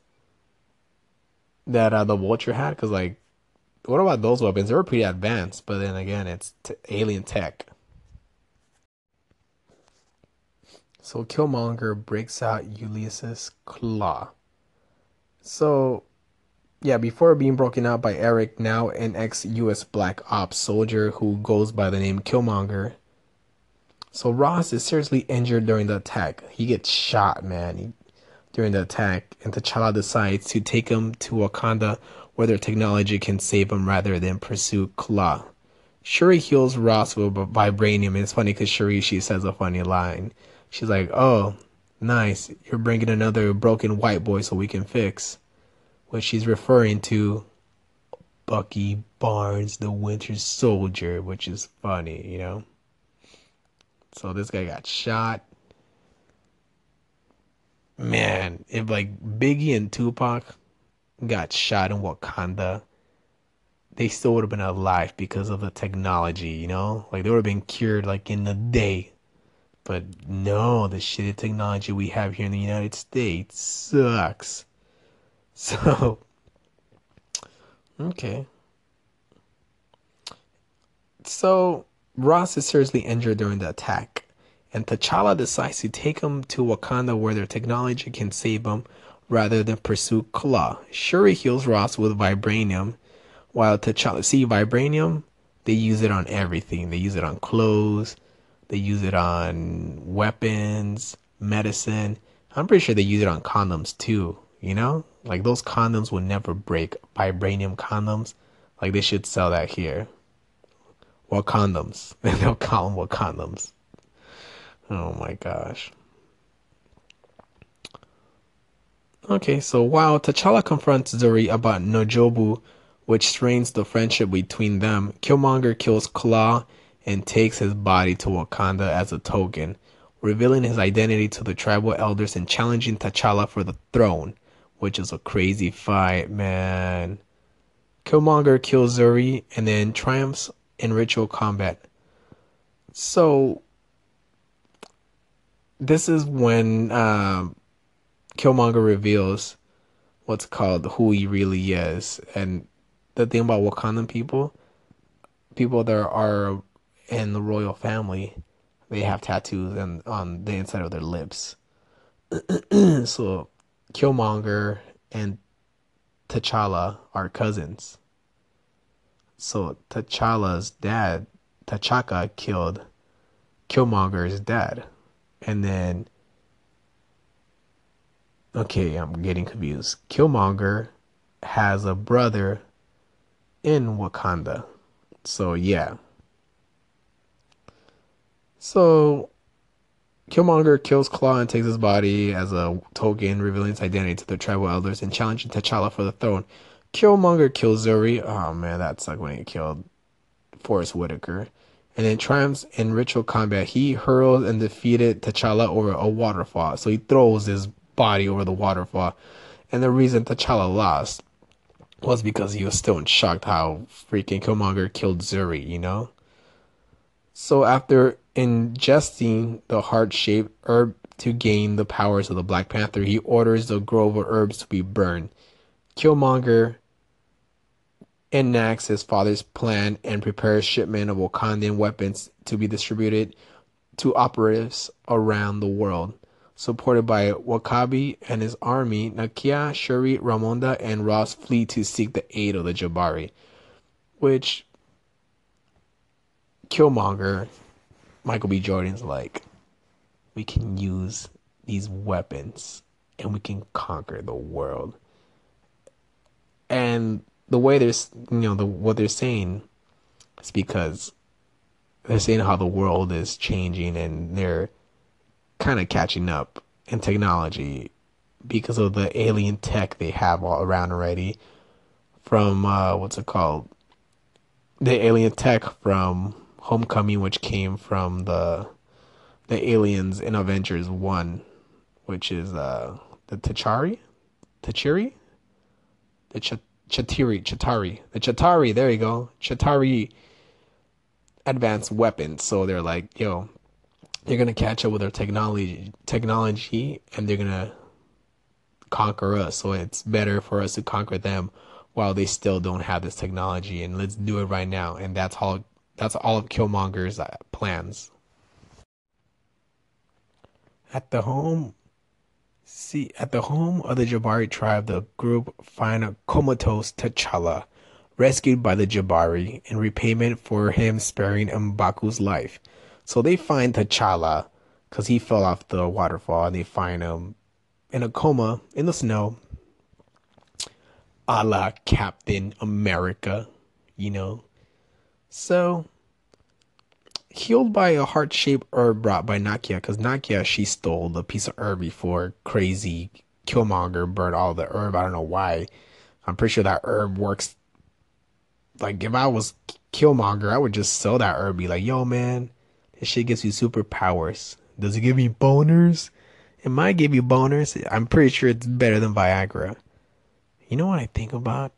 that uh, the vulture had? Because like what about those weapons? They were pretty advanced, but then again, it's t- alien tech. So Killmonger breaks out Ulysses Klaue. So, yeah, before being broken out by Eric, now an ex US Black Ops soldier who goes by the name Killmonger. So Ross is seriously injured during the attack. He gets shot, man, he, during the attack, and T'Challa decides to take him to Wakanda where their technology can save him rather than pursue Klaue. Shuri heals Ross with vibranium, and it's funny because Shuri, she says a funny line. She's like, oh, nice, you're bringing another broken white boy so we can fix. What she's referring to Bucky Barnes, the Winter Soldier, which is funny, you know? So this guy got shot. Man, if like Biggie and Tupac got shot in Wakanda, they still would have been alive because of the technology, you know? Like they would have been cured like in a day. But no, the shitty technology we have here in the United States sucks. [laughs] So, okay. So, Ross is seriously injured during the attack, and T'Challa decides to take him to Wakanda where their technology can save him rather than pursue Klaue. Shuri heals Ross with vibranium, while T'Challa, see, vibranium, they use it on everything. They use it on clothes, they use it on weapons, medicine. I'm pretty sure they use it on condoms too, you know? Like those condoms will never break. Vibranium condoms, like they should sell that here. What condoms? [laughs] They'll call them what condoms. Oh my gosh. Okay, so while T'Challa confronts Zuri about N'Jobu, which strains the friendship between them, Killmonger kills Klaue and takes his body to Wakanda as a token, revealing his identity to the tribal elders and challenging T'Challa for the throne, which is a crazy fight, man. Killmonger kills Zuri and then triumphs in ritual combat. So, this is when uh, Killmonger reveals what's called who he really is. And the thing about Wakandan people, people that are in the royal family, they have tattoos and on the inside of their lips. [clears throat] so Killmonger and T'Challa are cousins. So T'Challa's dad, T'Chaka, killed Killmonger's dad. And then Okay, I'm getting confused. Killmonger has a brother in Wakanda. So, yeah. So, Killmonger kills Klaue and takes his body as a token, revealing his identity to the tribal elders and challenging T'Challa for the throne. Killmonger kills Zuri. Oh man, that sucked when he killed Forest Whitaker. And then triumphs in ritual combat. He hurls and defeated T'Challa over a waterfall. So he throws his body over the waterfall. And the reason T'Challa lost was because he was still in shock how freaking Killmonger killed Zuri, you know? So after ingesting the heart-shaped herb to gain the powers of the Black Panther, he orders the grove of herbs to be burned. Killmonger enacts his father's plan and prepares shipment of Wakandan weapons to be distributed to operatives around the world supported by W'Kabi and his army, Nakia, Shuri, Ramonda, and Ross flee to seek the aid of the Jabari, which Killmonger, Michael B. Jordan's like, we can use these weapons and we can conquer the world. And the way they're, you know, the what they're saying is because they're saying how the world is changing and they're kind of catching up in technology because of the alien tech they have all around already from uh, what's it called? The alien tech from homecoming which came from the the aliens in avengers 1 which is uh the tachari tachiri the Ch- chatiri chatari the chatari there you go. Chitauri advanced weapons. So they're like yo they're gonna catch up with our technology technology and they're gonna conquer us. So it's better for us to conquer them while they still don't have this technology and let's do it right now. And that's all that's all of Killmonger's uh, plans. At the home, see, at the home of the Jabari tribe, the group find a comatose T'Challa, rescued by the Jabari in repayment for him sparing M'Baku's life. So they find T'Challa because he fell off the waterfall, and they find him in a coma in the snow, a la Captain America, you know. So healed by a heart-shaped herb brought by Nakia, because Nakia she stole the piece of herb before crazy Killmonger burned all the herb. I don't know why. I'm pretty sure that herb works. Like if I was Killmonger, I would just sell that herb. Be like, yo, man, this shit gives you superpowers. Does it give me boners? It might give you boners. I'm pretty sure it's better than Viagra. You know what I think about?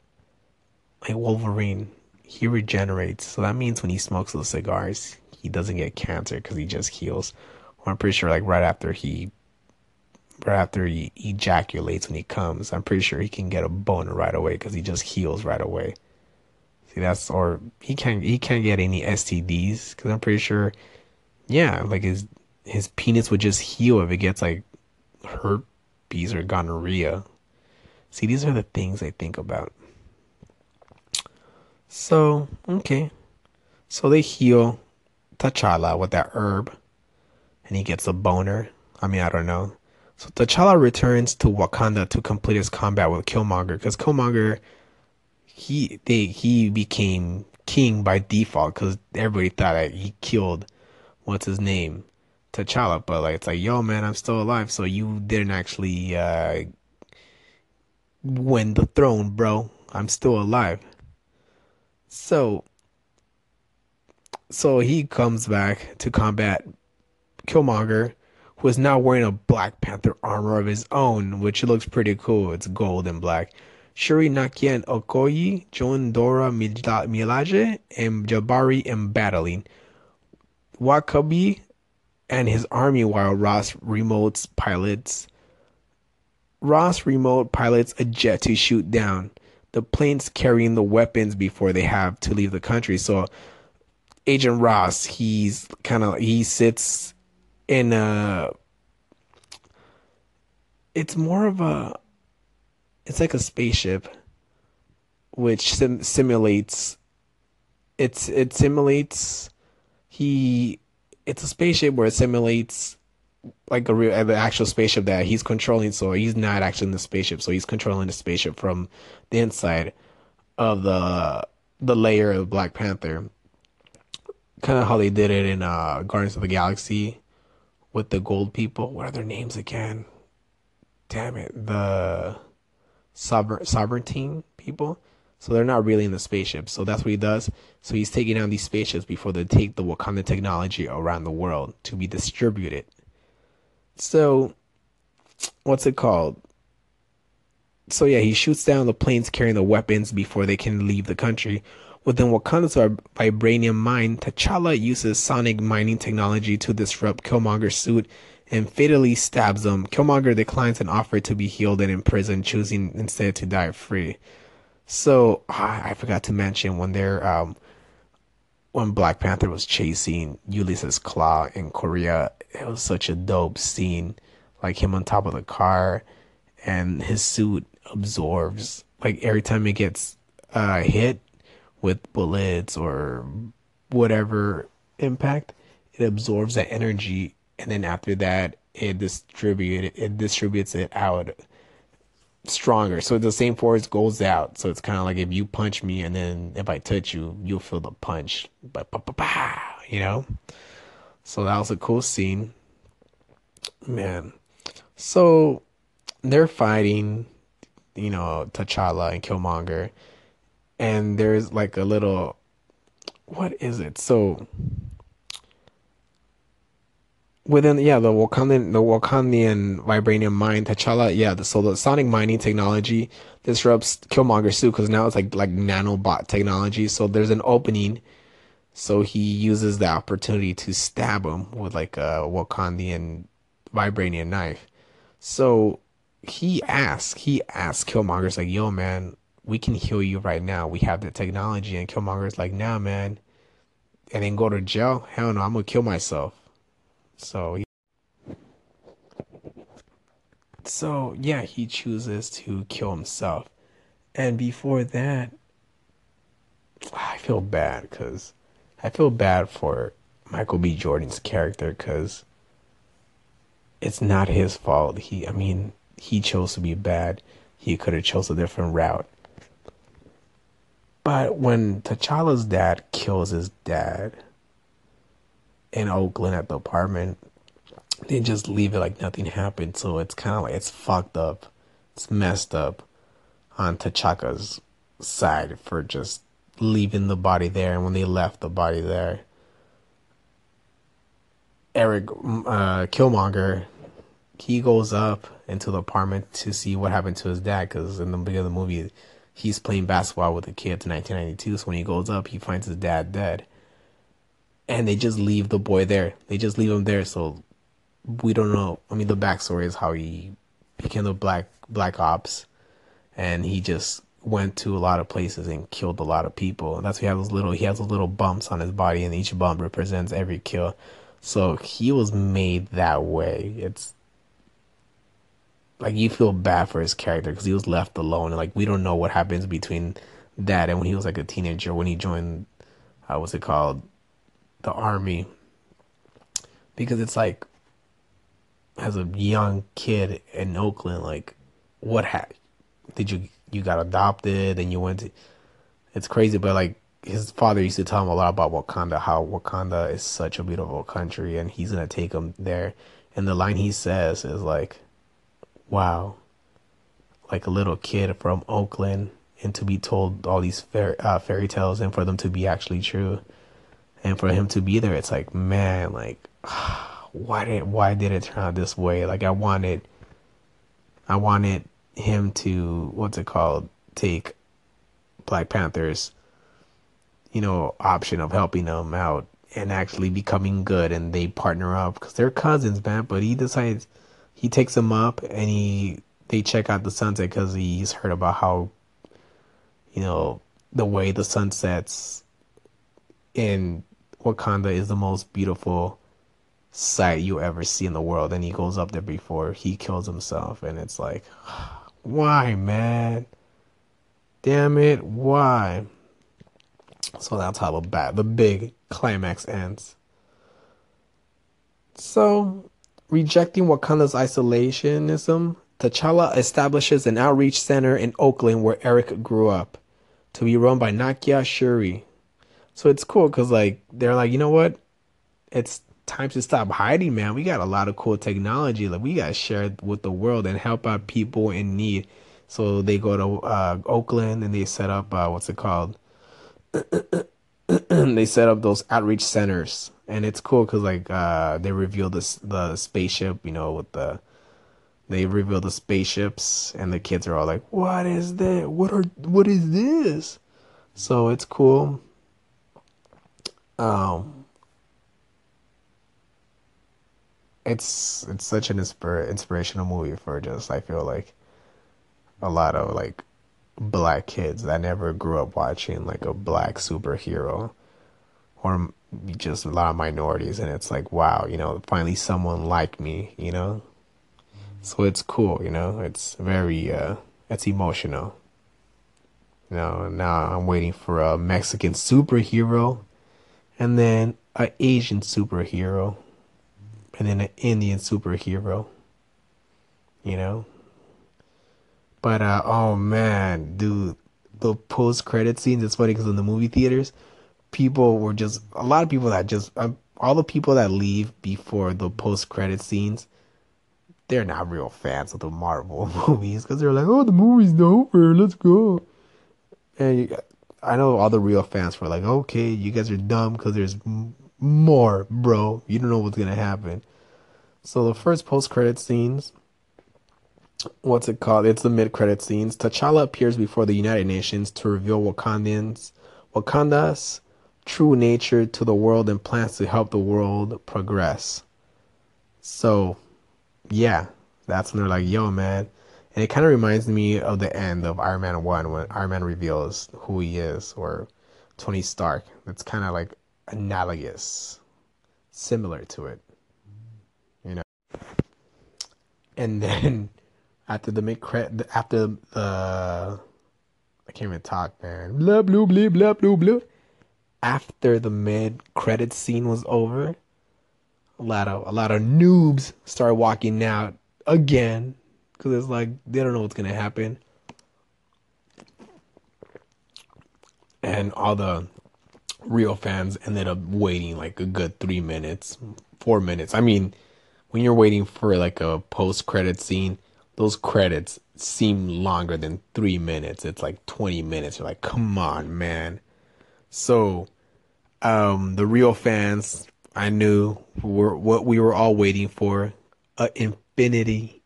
Like Wolverine, he regenerates. So that means when he smokes those cigars, he doesn't get cancer because he just heals. Or I'm pretty sure like right after he right after he ejaculates when he comes, I'm pretty sure he can get a boner right away because he just heals right away. See that's or he can't he can't get any STDs because I'm pretty sure yeah like his his penis would just heal if it gets like herpes or gonorrhea. See these are the things I think about. So okay, so they heal T'Challa with that herb, and he gets a boner. I mean, I don't know. So T'Challa returns to Wakanda to complete his combat with Killmonger because Killmonger, he they he became king by default because everybody thought that he killed what's his name T'Challa, but like it's like yo man, I'm still alive, so you didn't actually uh, win the throne, bro. I'm still alive. So so he comes back to combat Killmonger, who is now wearing a Black Panther armor of his own, which looks pretty cool. It's gold and black. Shuri Nakia Okoye join Dora Milaje and Jabari in W'Kabi and his army while Ross remotes pilots Ross remote pilots a jet to shoot down the planes carrying the weapons before they have to leave the country. So Agent Ross, he's kind of he sits in a. It's more of a. It's like a spaceship, which sim- simulates. It's it simulates. He, it's a spaceship where it simulates like a real an actual spaceship that he's controlling. So he's not actually in the spaceship. So he's controlling the spaceship from the inside of the the layer of Black Panther kind of how they did it in uh, Guardians of the Galaxy with the gold people. What are their names again? Damn it, the sovereign sovereignty people. So they're not really in the spaceship. So that's what he does. So he's taking down these spaceships before they take the Wakanda technology around the world to be distributed. So, what's it called? So yeah, he shoots down the planes carrying the weapons before they can leave the country, Within Wakanda's vibranium mine, T'Challa uses sonic mining technology to disrupt Killmonger's suit and fatally stabs him. Killmonger declines an offer to be healed and imprisoned, choosing instead to die free. So I forgot to mention when they're um, when Black Panther was chasing Ulysses Klaue in Korea, it was such a dope scene. Like him on top of the car, and his suit absorbs like every time it gets uh, hit, with bullets or whatever impact, it absorbs that energy, and then after that, it distribute it distributes it out stronger. So the same force goes out. So it's kind of like if you punch me, and then if I touch you, you'll feel the punch. You know. So that was a cool scene, man. So they're fighting, you know, T'Challa and Killmonger and there's like a little what is it? So within yeah the Wakandan the Wakandian vibranium mine T'Challa yeah the, so the sonic mining technology disrupts Killmonger suit because now it's like like nanobot technology so there's an opening so he uses the opportunity to stab him with like a Wakandian vibranium knife so he asks he asks Killmonger's like yo man we can heal you right now. We have the technology. And Killmonger's like, nah, man. And then go to jail? Hell no, I'm to kill myself. So, So, yeah, he chooses to kill himself. And before that, I feel bad because I feel bad for Michael B. Jordan's character because it's not his fault. He, I mean, he chose to be bad. He could have chose a different route. But when T'Challa's dad kills his dad in Oakland at the apartment, they just leave it like nothing happened. So it's kind of like it's fucked up. It's messed up on T'Chaka's side for just leaving the body there. And when they left the body there, Eric uh, Killmonger he goes up into the apartment to see what happened to his dad because in the beginning of the movie he's playing basketball with the kids in 1992 so when he goes up he finds his dad dead and they just leave the boy there. They just leave him there. So we don't know. I mean the backstory is how he became the black black ops. And he just went to a lot of places and killed a lot of people. And that's why he has those little he has those little bumps on his body and each bump represents every kill. So he was made that way. It's like you feel bad for his character because he was left alone. And like we don't know what happens between that and when he was like a teenager when he joined uh, what's it called the army because it's like as a young kid in Oakland like what ha- did you you got adopted and you went to it's crazy but like his father used to tell him a lot about Wakanda how Wakanda is such a beautiful country and he's gonna take him there. And the line he says is like wow, like a little kid from Oakland, and to be told all these uh, fairy tales and for them to be actually true, and for him to be there, it's like man, like [sighs] why did why did it turn out this way? Like I wanted, I wanted him to what's it called take Black Panthers, you know, option of helping them out and actually becoming good, and they partner up because they're cousins, man. But he decides he takes them up and he they check out the sunset because he's heard about how you know the way the sun sets in Wakanda is the most beautiful sight you ever see in the world. And he goes up there before he kills himself and it's like [sighs] why man? Damn it why? So that's how the bad the big climax ends. So Rejecting Wakanda's isolationism, T'Challa establishes an outreach center in Oakland where Eric grew up to be run by Nakia Shuri. So it's cool because, like, they're like, you know what? It's time to stop hiding, man. We got a lot of cool technology. Like, we got to share it with the world and help out people in need. So they go to uh, Oakland and they set up, uh, what's it called? [clears throat] they set up those outreach centers and it's cool because like uh, they reveal this the spaceship, you know, with the they reveal the spaceships, and the kids are all like, "What is that? What are what is this?" So it's cool. Um, it's it's such an inspir- inspirational movie for just I feel like a lot of like black kids that never grew up watching like a black superhero or just a lot of minorities and it's like wow you know finally someone like me you know? So it's cool you know? It's very uh it's emotional. You know now i'm waiting for a mexican superhero and then an asian superhero. And then an indian superhero. You know? But uh oh man dude the post credit scenes it's funny because in the movie theaters people were just a lot of people that just uh, all the people that leave before the post credit scenes they're not real fans of the Marvel [laughs] movies because they're like, oh, the movie's over, let's go. And you, I know all the real fans were like, okay, you guys are dumb because there's more, bro. You don't know what's gonna happen. So the first post credit scenes, what's it called? It's the mid credit scenes. T'Challa appears before the United Nations to reveal Wakandans, Wakanda's true nature to the world and plans to help the world progress. So, yeah, that's when they're like, yo, man. And it kind of reminds me of the end of Iron Man 1 when Iron Man reveals who he is, or Tony Stark. It's kind of like analogous, similar to it, you know. And then [laughs] after the mid credit after the I can't even talk, man. Blah blah blah blah blah blah. After the mid credit scene was over, a lot of a lot of noobs started walking out again because it's like they don't know what's gonna happen, and all the real fans ended up waiting like a good three minutes, four minutes. I mean, when you're waiting for like a post credit scene, those credits seem longer than three minutes. It's like 20 minutes. You're like, come on, man. So, um, the real fans, I knew were what we were all waiting for a Infinity,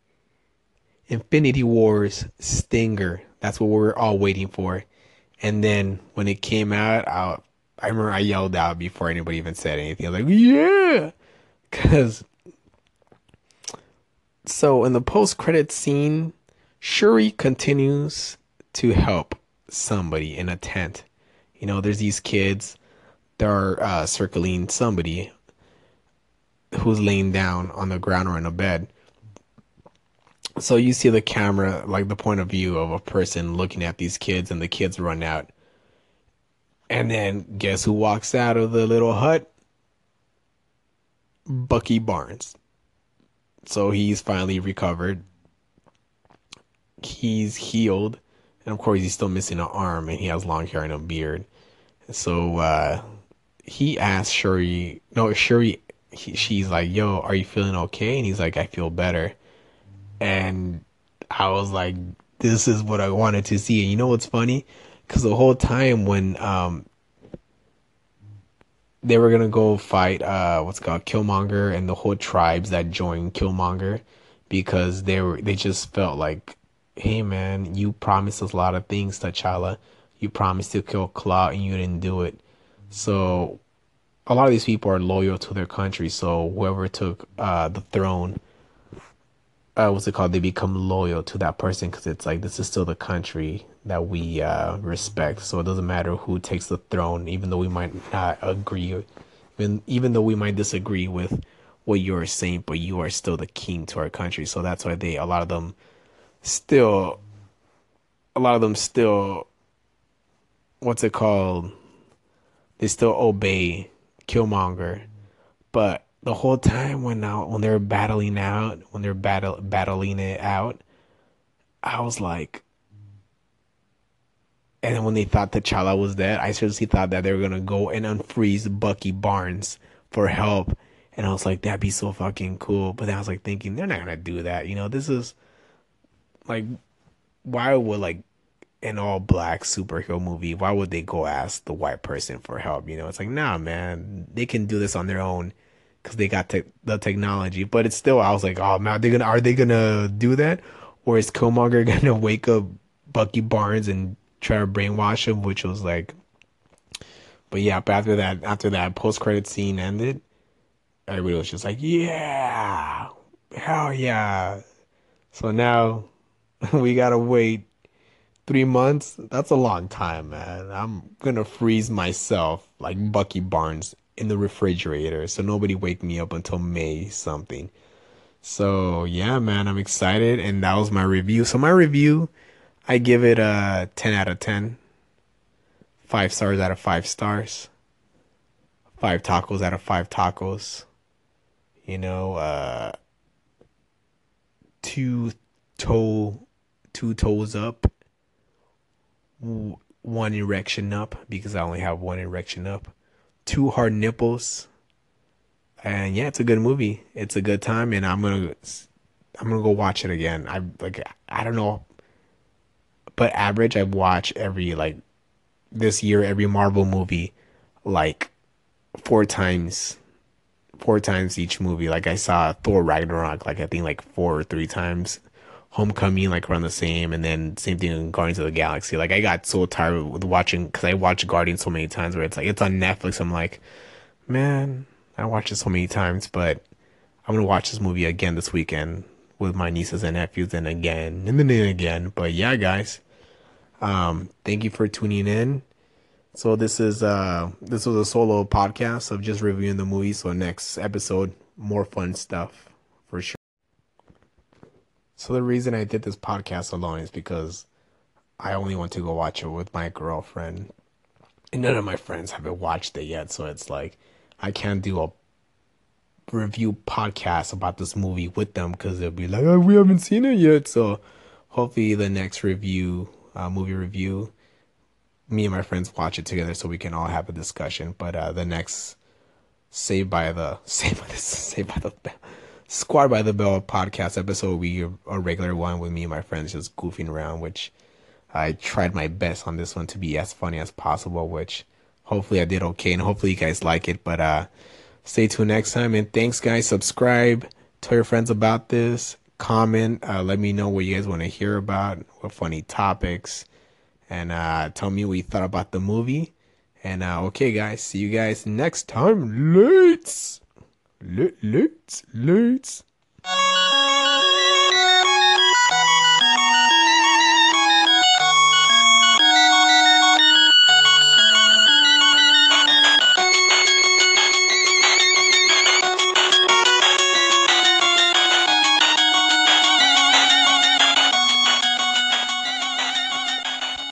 Infinity Wars stinger. That's what we were all waiting for. And then when it came out, I, I remember I yelled out before anybody even said anything. I was like, yeah, because so in the post credit scene, Shuri continues to help somebody in a tent. You know, there's these kids that are uh, circling somebody who's laying down on the ground or in a bed. So you see the camera, like the point of view of a person looking at these kids, and the kids run out. And then guess who walks out of the little hut? Bucky Barnes. So he's finally recovered. He's healed. And of course, he's still missing an arm and he has long hair and a beard. So uh, he asked Shuri, no, Shuri, he, she's like, yo, are you feeling okay? And he's like, I feel better. And I was like, this is what I wanted to see. And you know what's funny? Because the whole time when um, they were gonna go fight uh what's called Killmonger and the whole tribes that joined Killmonger because they were they just felt like, hey man, you promised us a lot of things, T'Challa. You promised to kill Klaue and you didn't do it. So a lot of these people are loyal to their country. So whoever took uh the throne, uh, what's it called? They become loyal to that person because it's like this is still the country that we uh, respect. So it doesn't matter who takes the throne, even though we might not agree, even even though we might disagree with what you're saying, but you are still the king to our country. So that's why they a lot of them still a lot of them still what's it called? They still obey Killmonger. But the whole time when now when they're battling out, when they're battle battling it out, I was like and then when they thought T'Challa was dead, I seriously thought that they were gonna go and unfreeze Bucky Barnes for help. And I was like, that'd be so fucking cool. But I was like thinking, they're not gonna do that. You know, this is like, why would like an all black superhero movie, why would they go ask the white person for help? You know, it's like, nah, man, they can do this on their own because they got te- the technology. But it's still, I was like, oh man, are they gonna are they gonna do that, or is Killmonger [laughs] gonna wake up Bucky Barnes and try to brainwash him, which was like. But yeah, but after that, after that post credit scene ended, everybody was just like, "Yeah, hell yeah!" So now [laughs] we gotta wait three months. That's a long time, man. I'm gonna freeze myself like Bucky Barnes in the refrigerator, so nobody wake me up until May something. So yeah, man, I'm excited, and that was my review. So my review I give it a 10 out of 10. Five stars out of five stars. Five tacos out of five tacos. You know, uh, two toe, two toes up. One erection up because I only have one erection up. Two hard nipples. And yeah, it's a good movie. It's a good time, and I'm gonna, I'm gonna go watch it again. I like, I don't know but average I watch every like this year every Marvel movie like four times four times each movie. Like I saw Thor Ragnarok like I think like four or three times. Homecoming like around the same, and then same thing in Guardians of the Galaxy. Like I got so tired with watching because I watched Guardians so many times where it's like it's on Netflix. I'm like, man, I watched it so many times, but I'm gonna watch this movie again this weekend with my nieces and nephews, and again and then again. But yeah, guys, um, thank you for tuning in. So this is uh this was a solo podcast of just reviewing the movie. So next episode, more fun stuff for sure. So the reason I did this podcast alone is because I only want to go watch it with my girlfriend. And none of my friends haven't watched it yet, so it's like I can't do a review podcast about this movie with them because they'll be like, oh, we haven't seen it yet. So hopefully the next review, uh, movie review, me and my friends watch it together so we can all have a discussion. But uh, the next Saved by the [laughs] Saved by the Saved by the Squad by the Bell podcast episode will be a regular one with me and my friends just goofing around, which I tried my best on this one to be as funny as possible, which hopefully I did okay and hopefully you guys like it. But uh stay tuned next time and thanks guys. Subscribe, tell your friends about this, comment, uh, let me know what you guys want to hear about, what funny topics, and uh tell me what you thought about the movie. And uh okay guys, see you guys next time. Lates. Lates. Lates.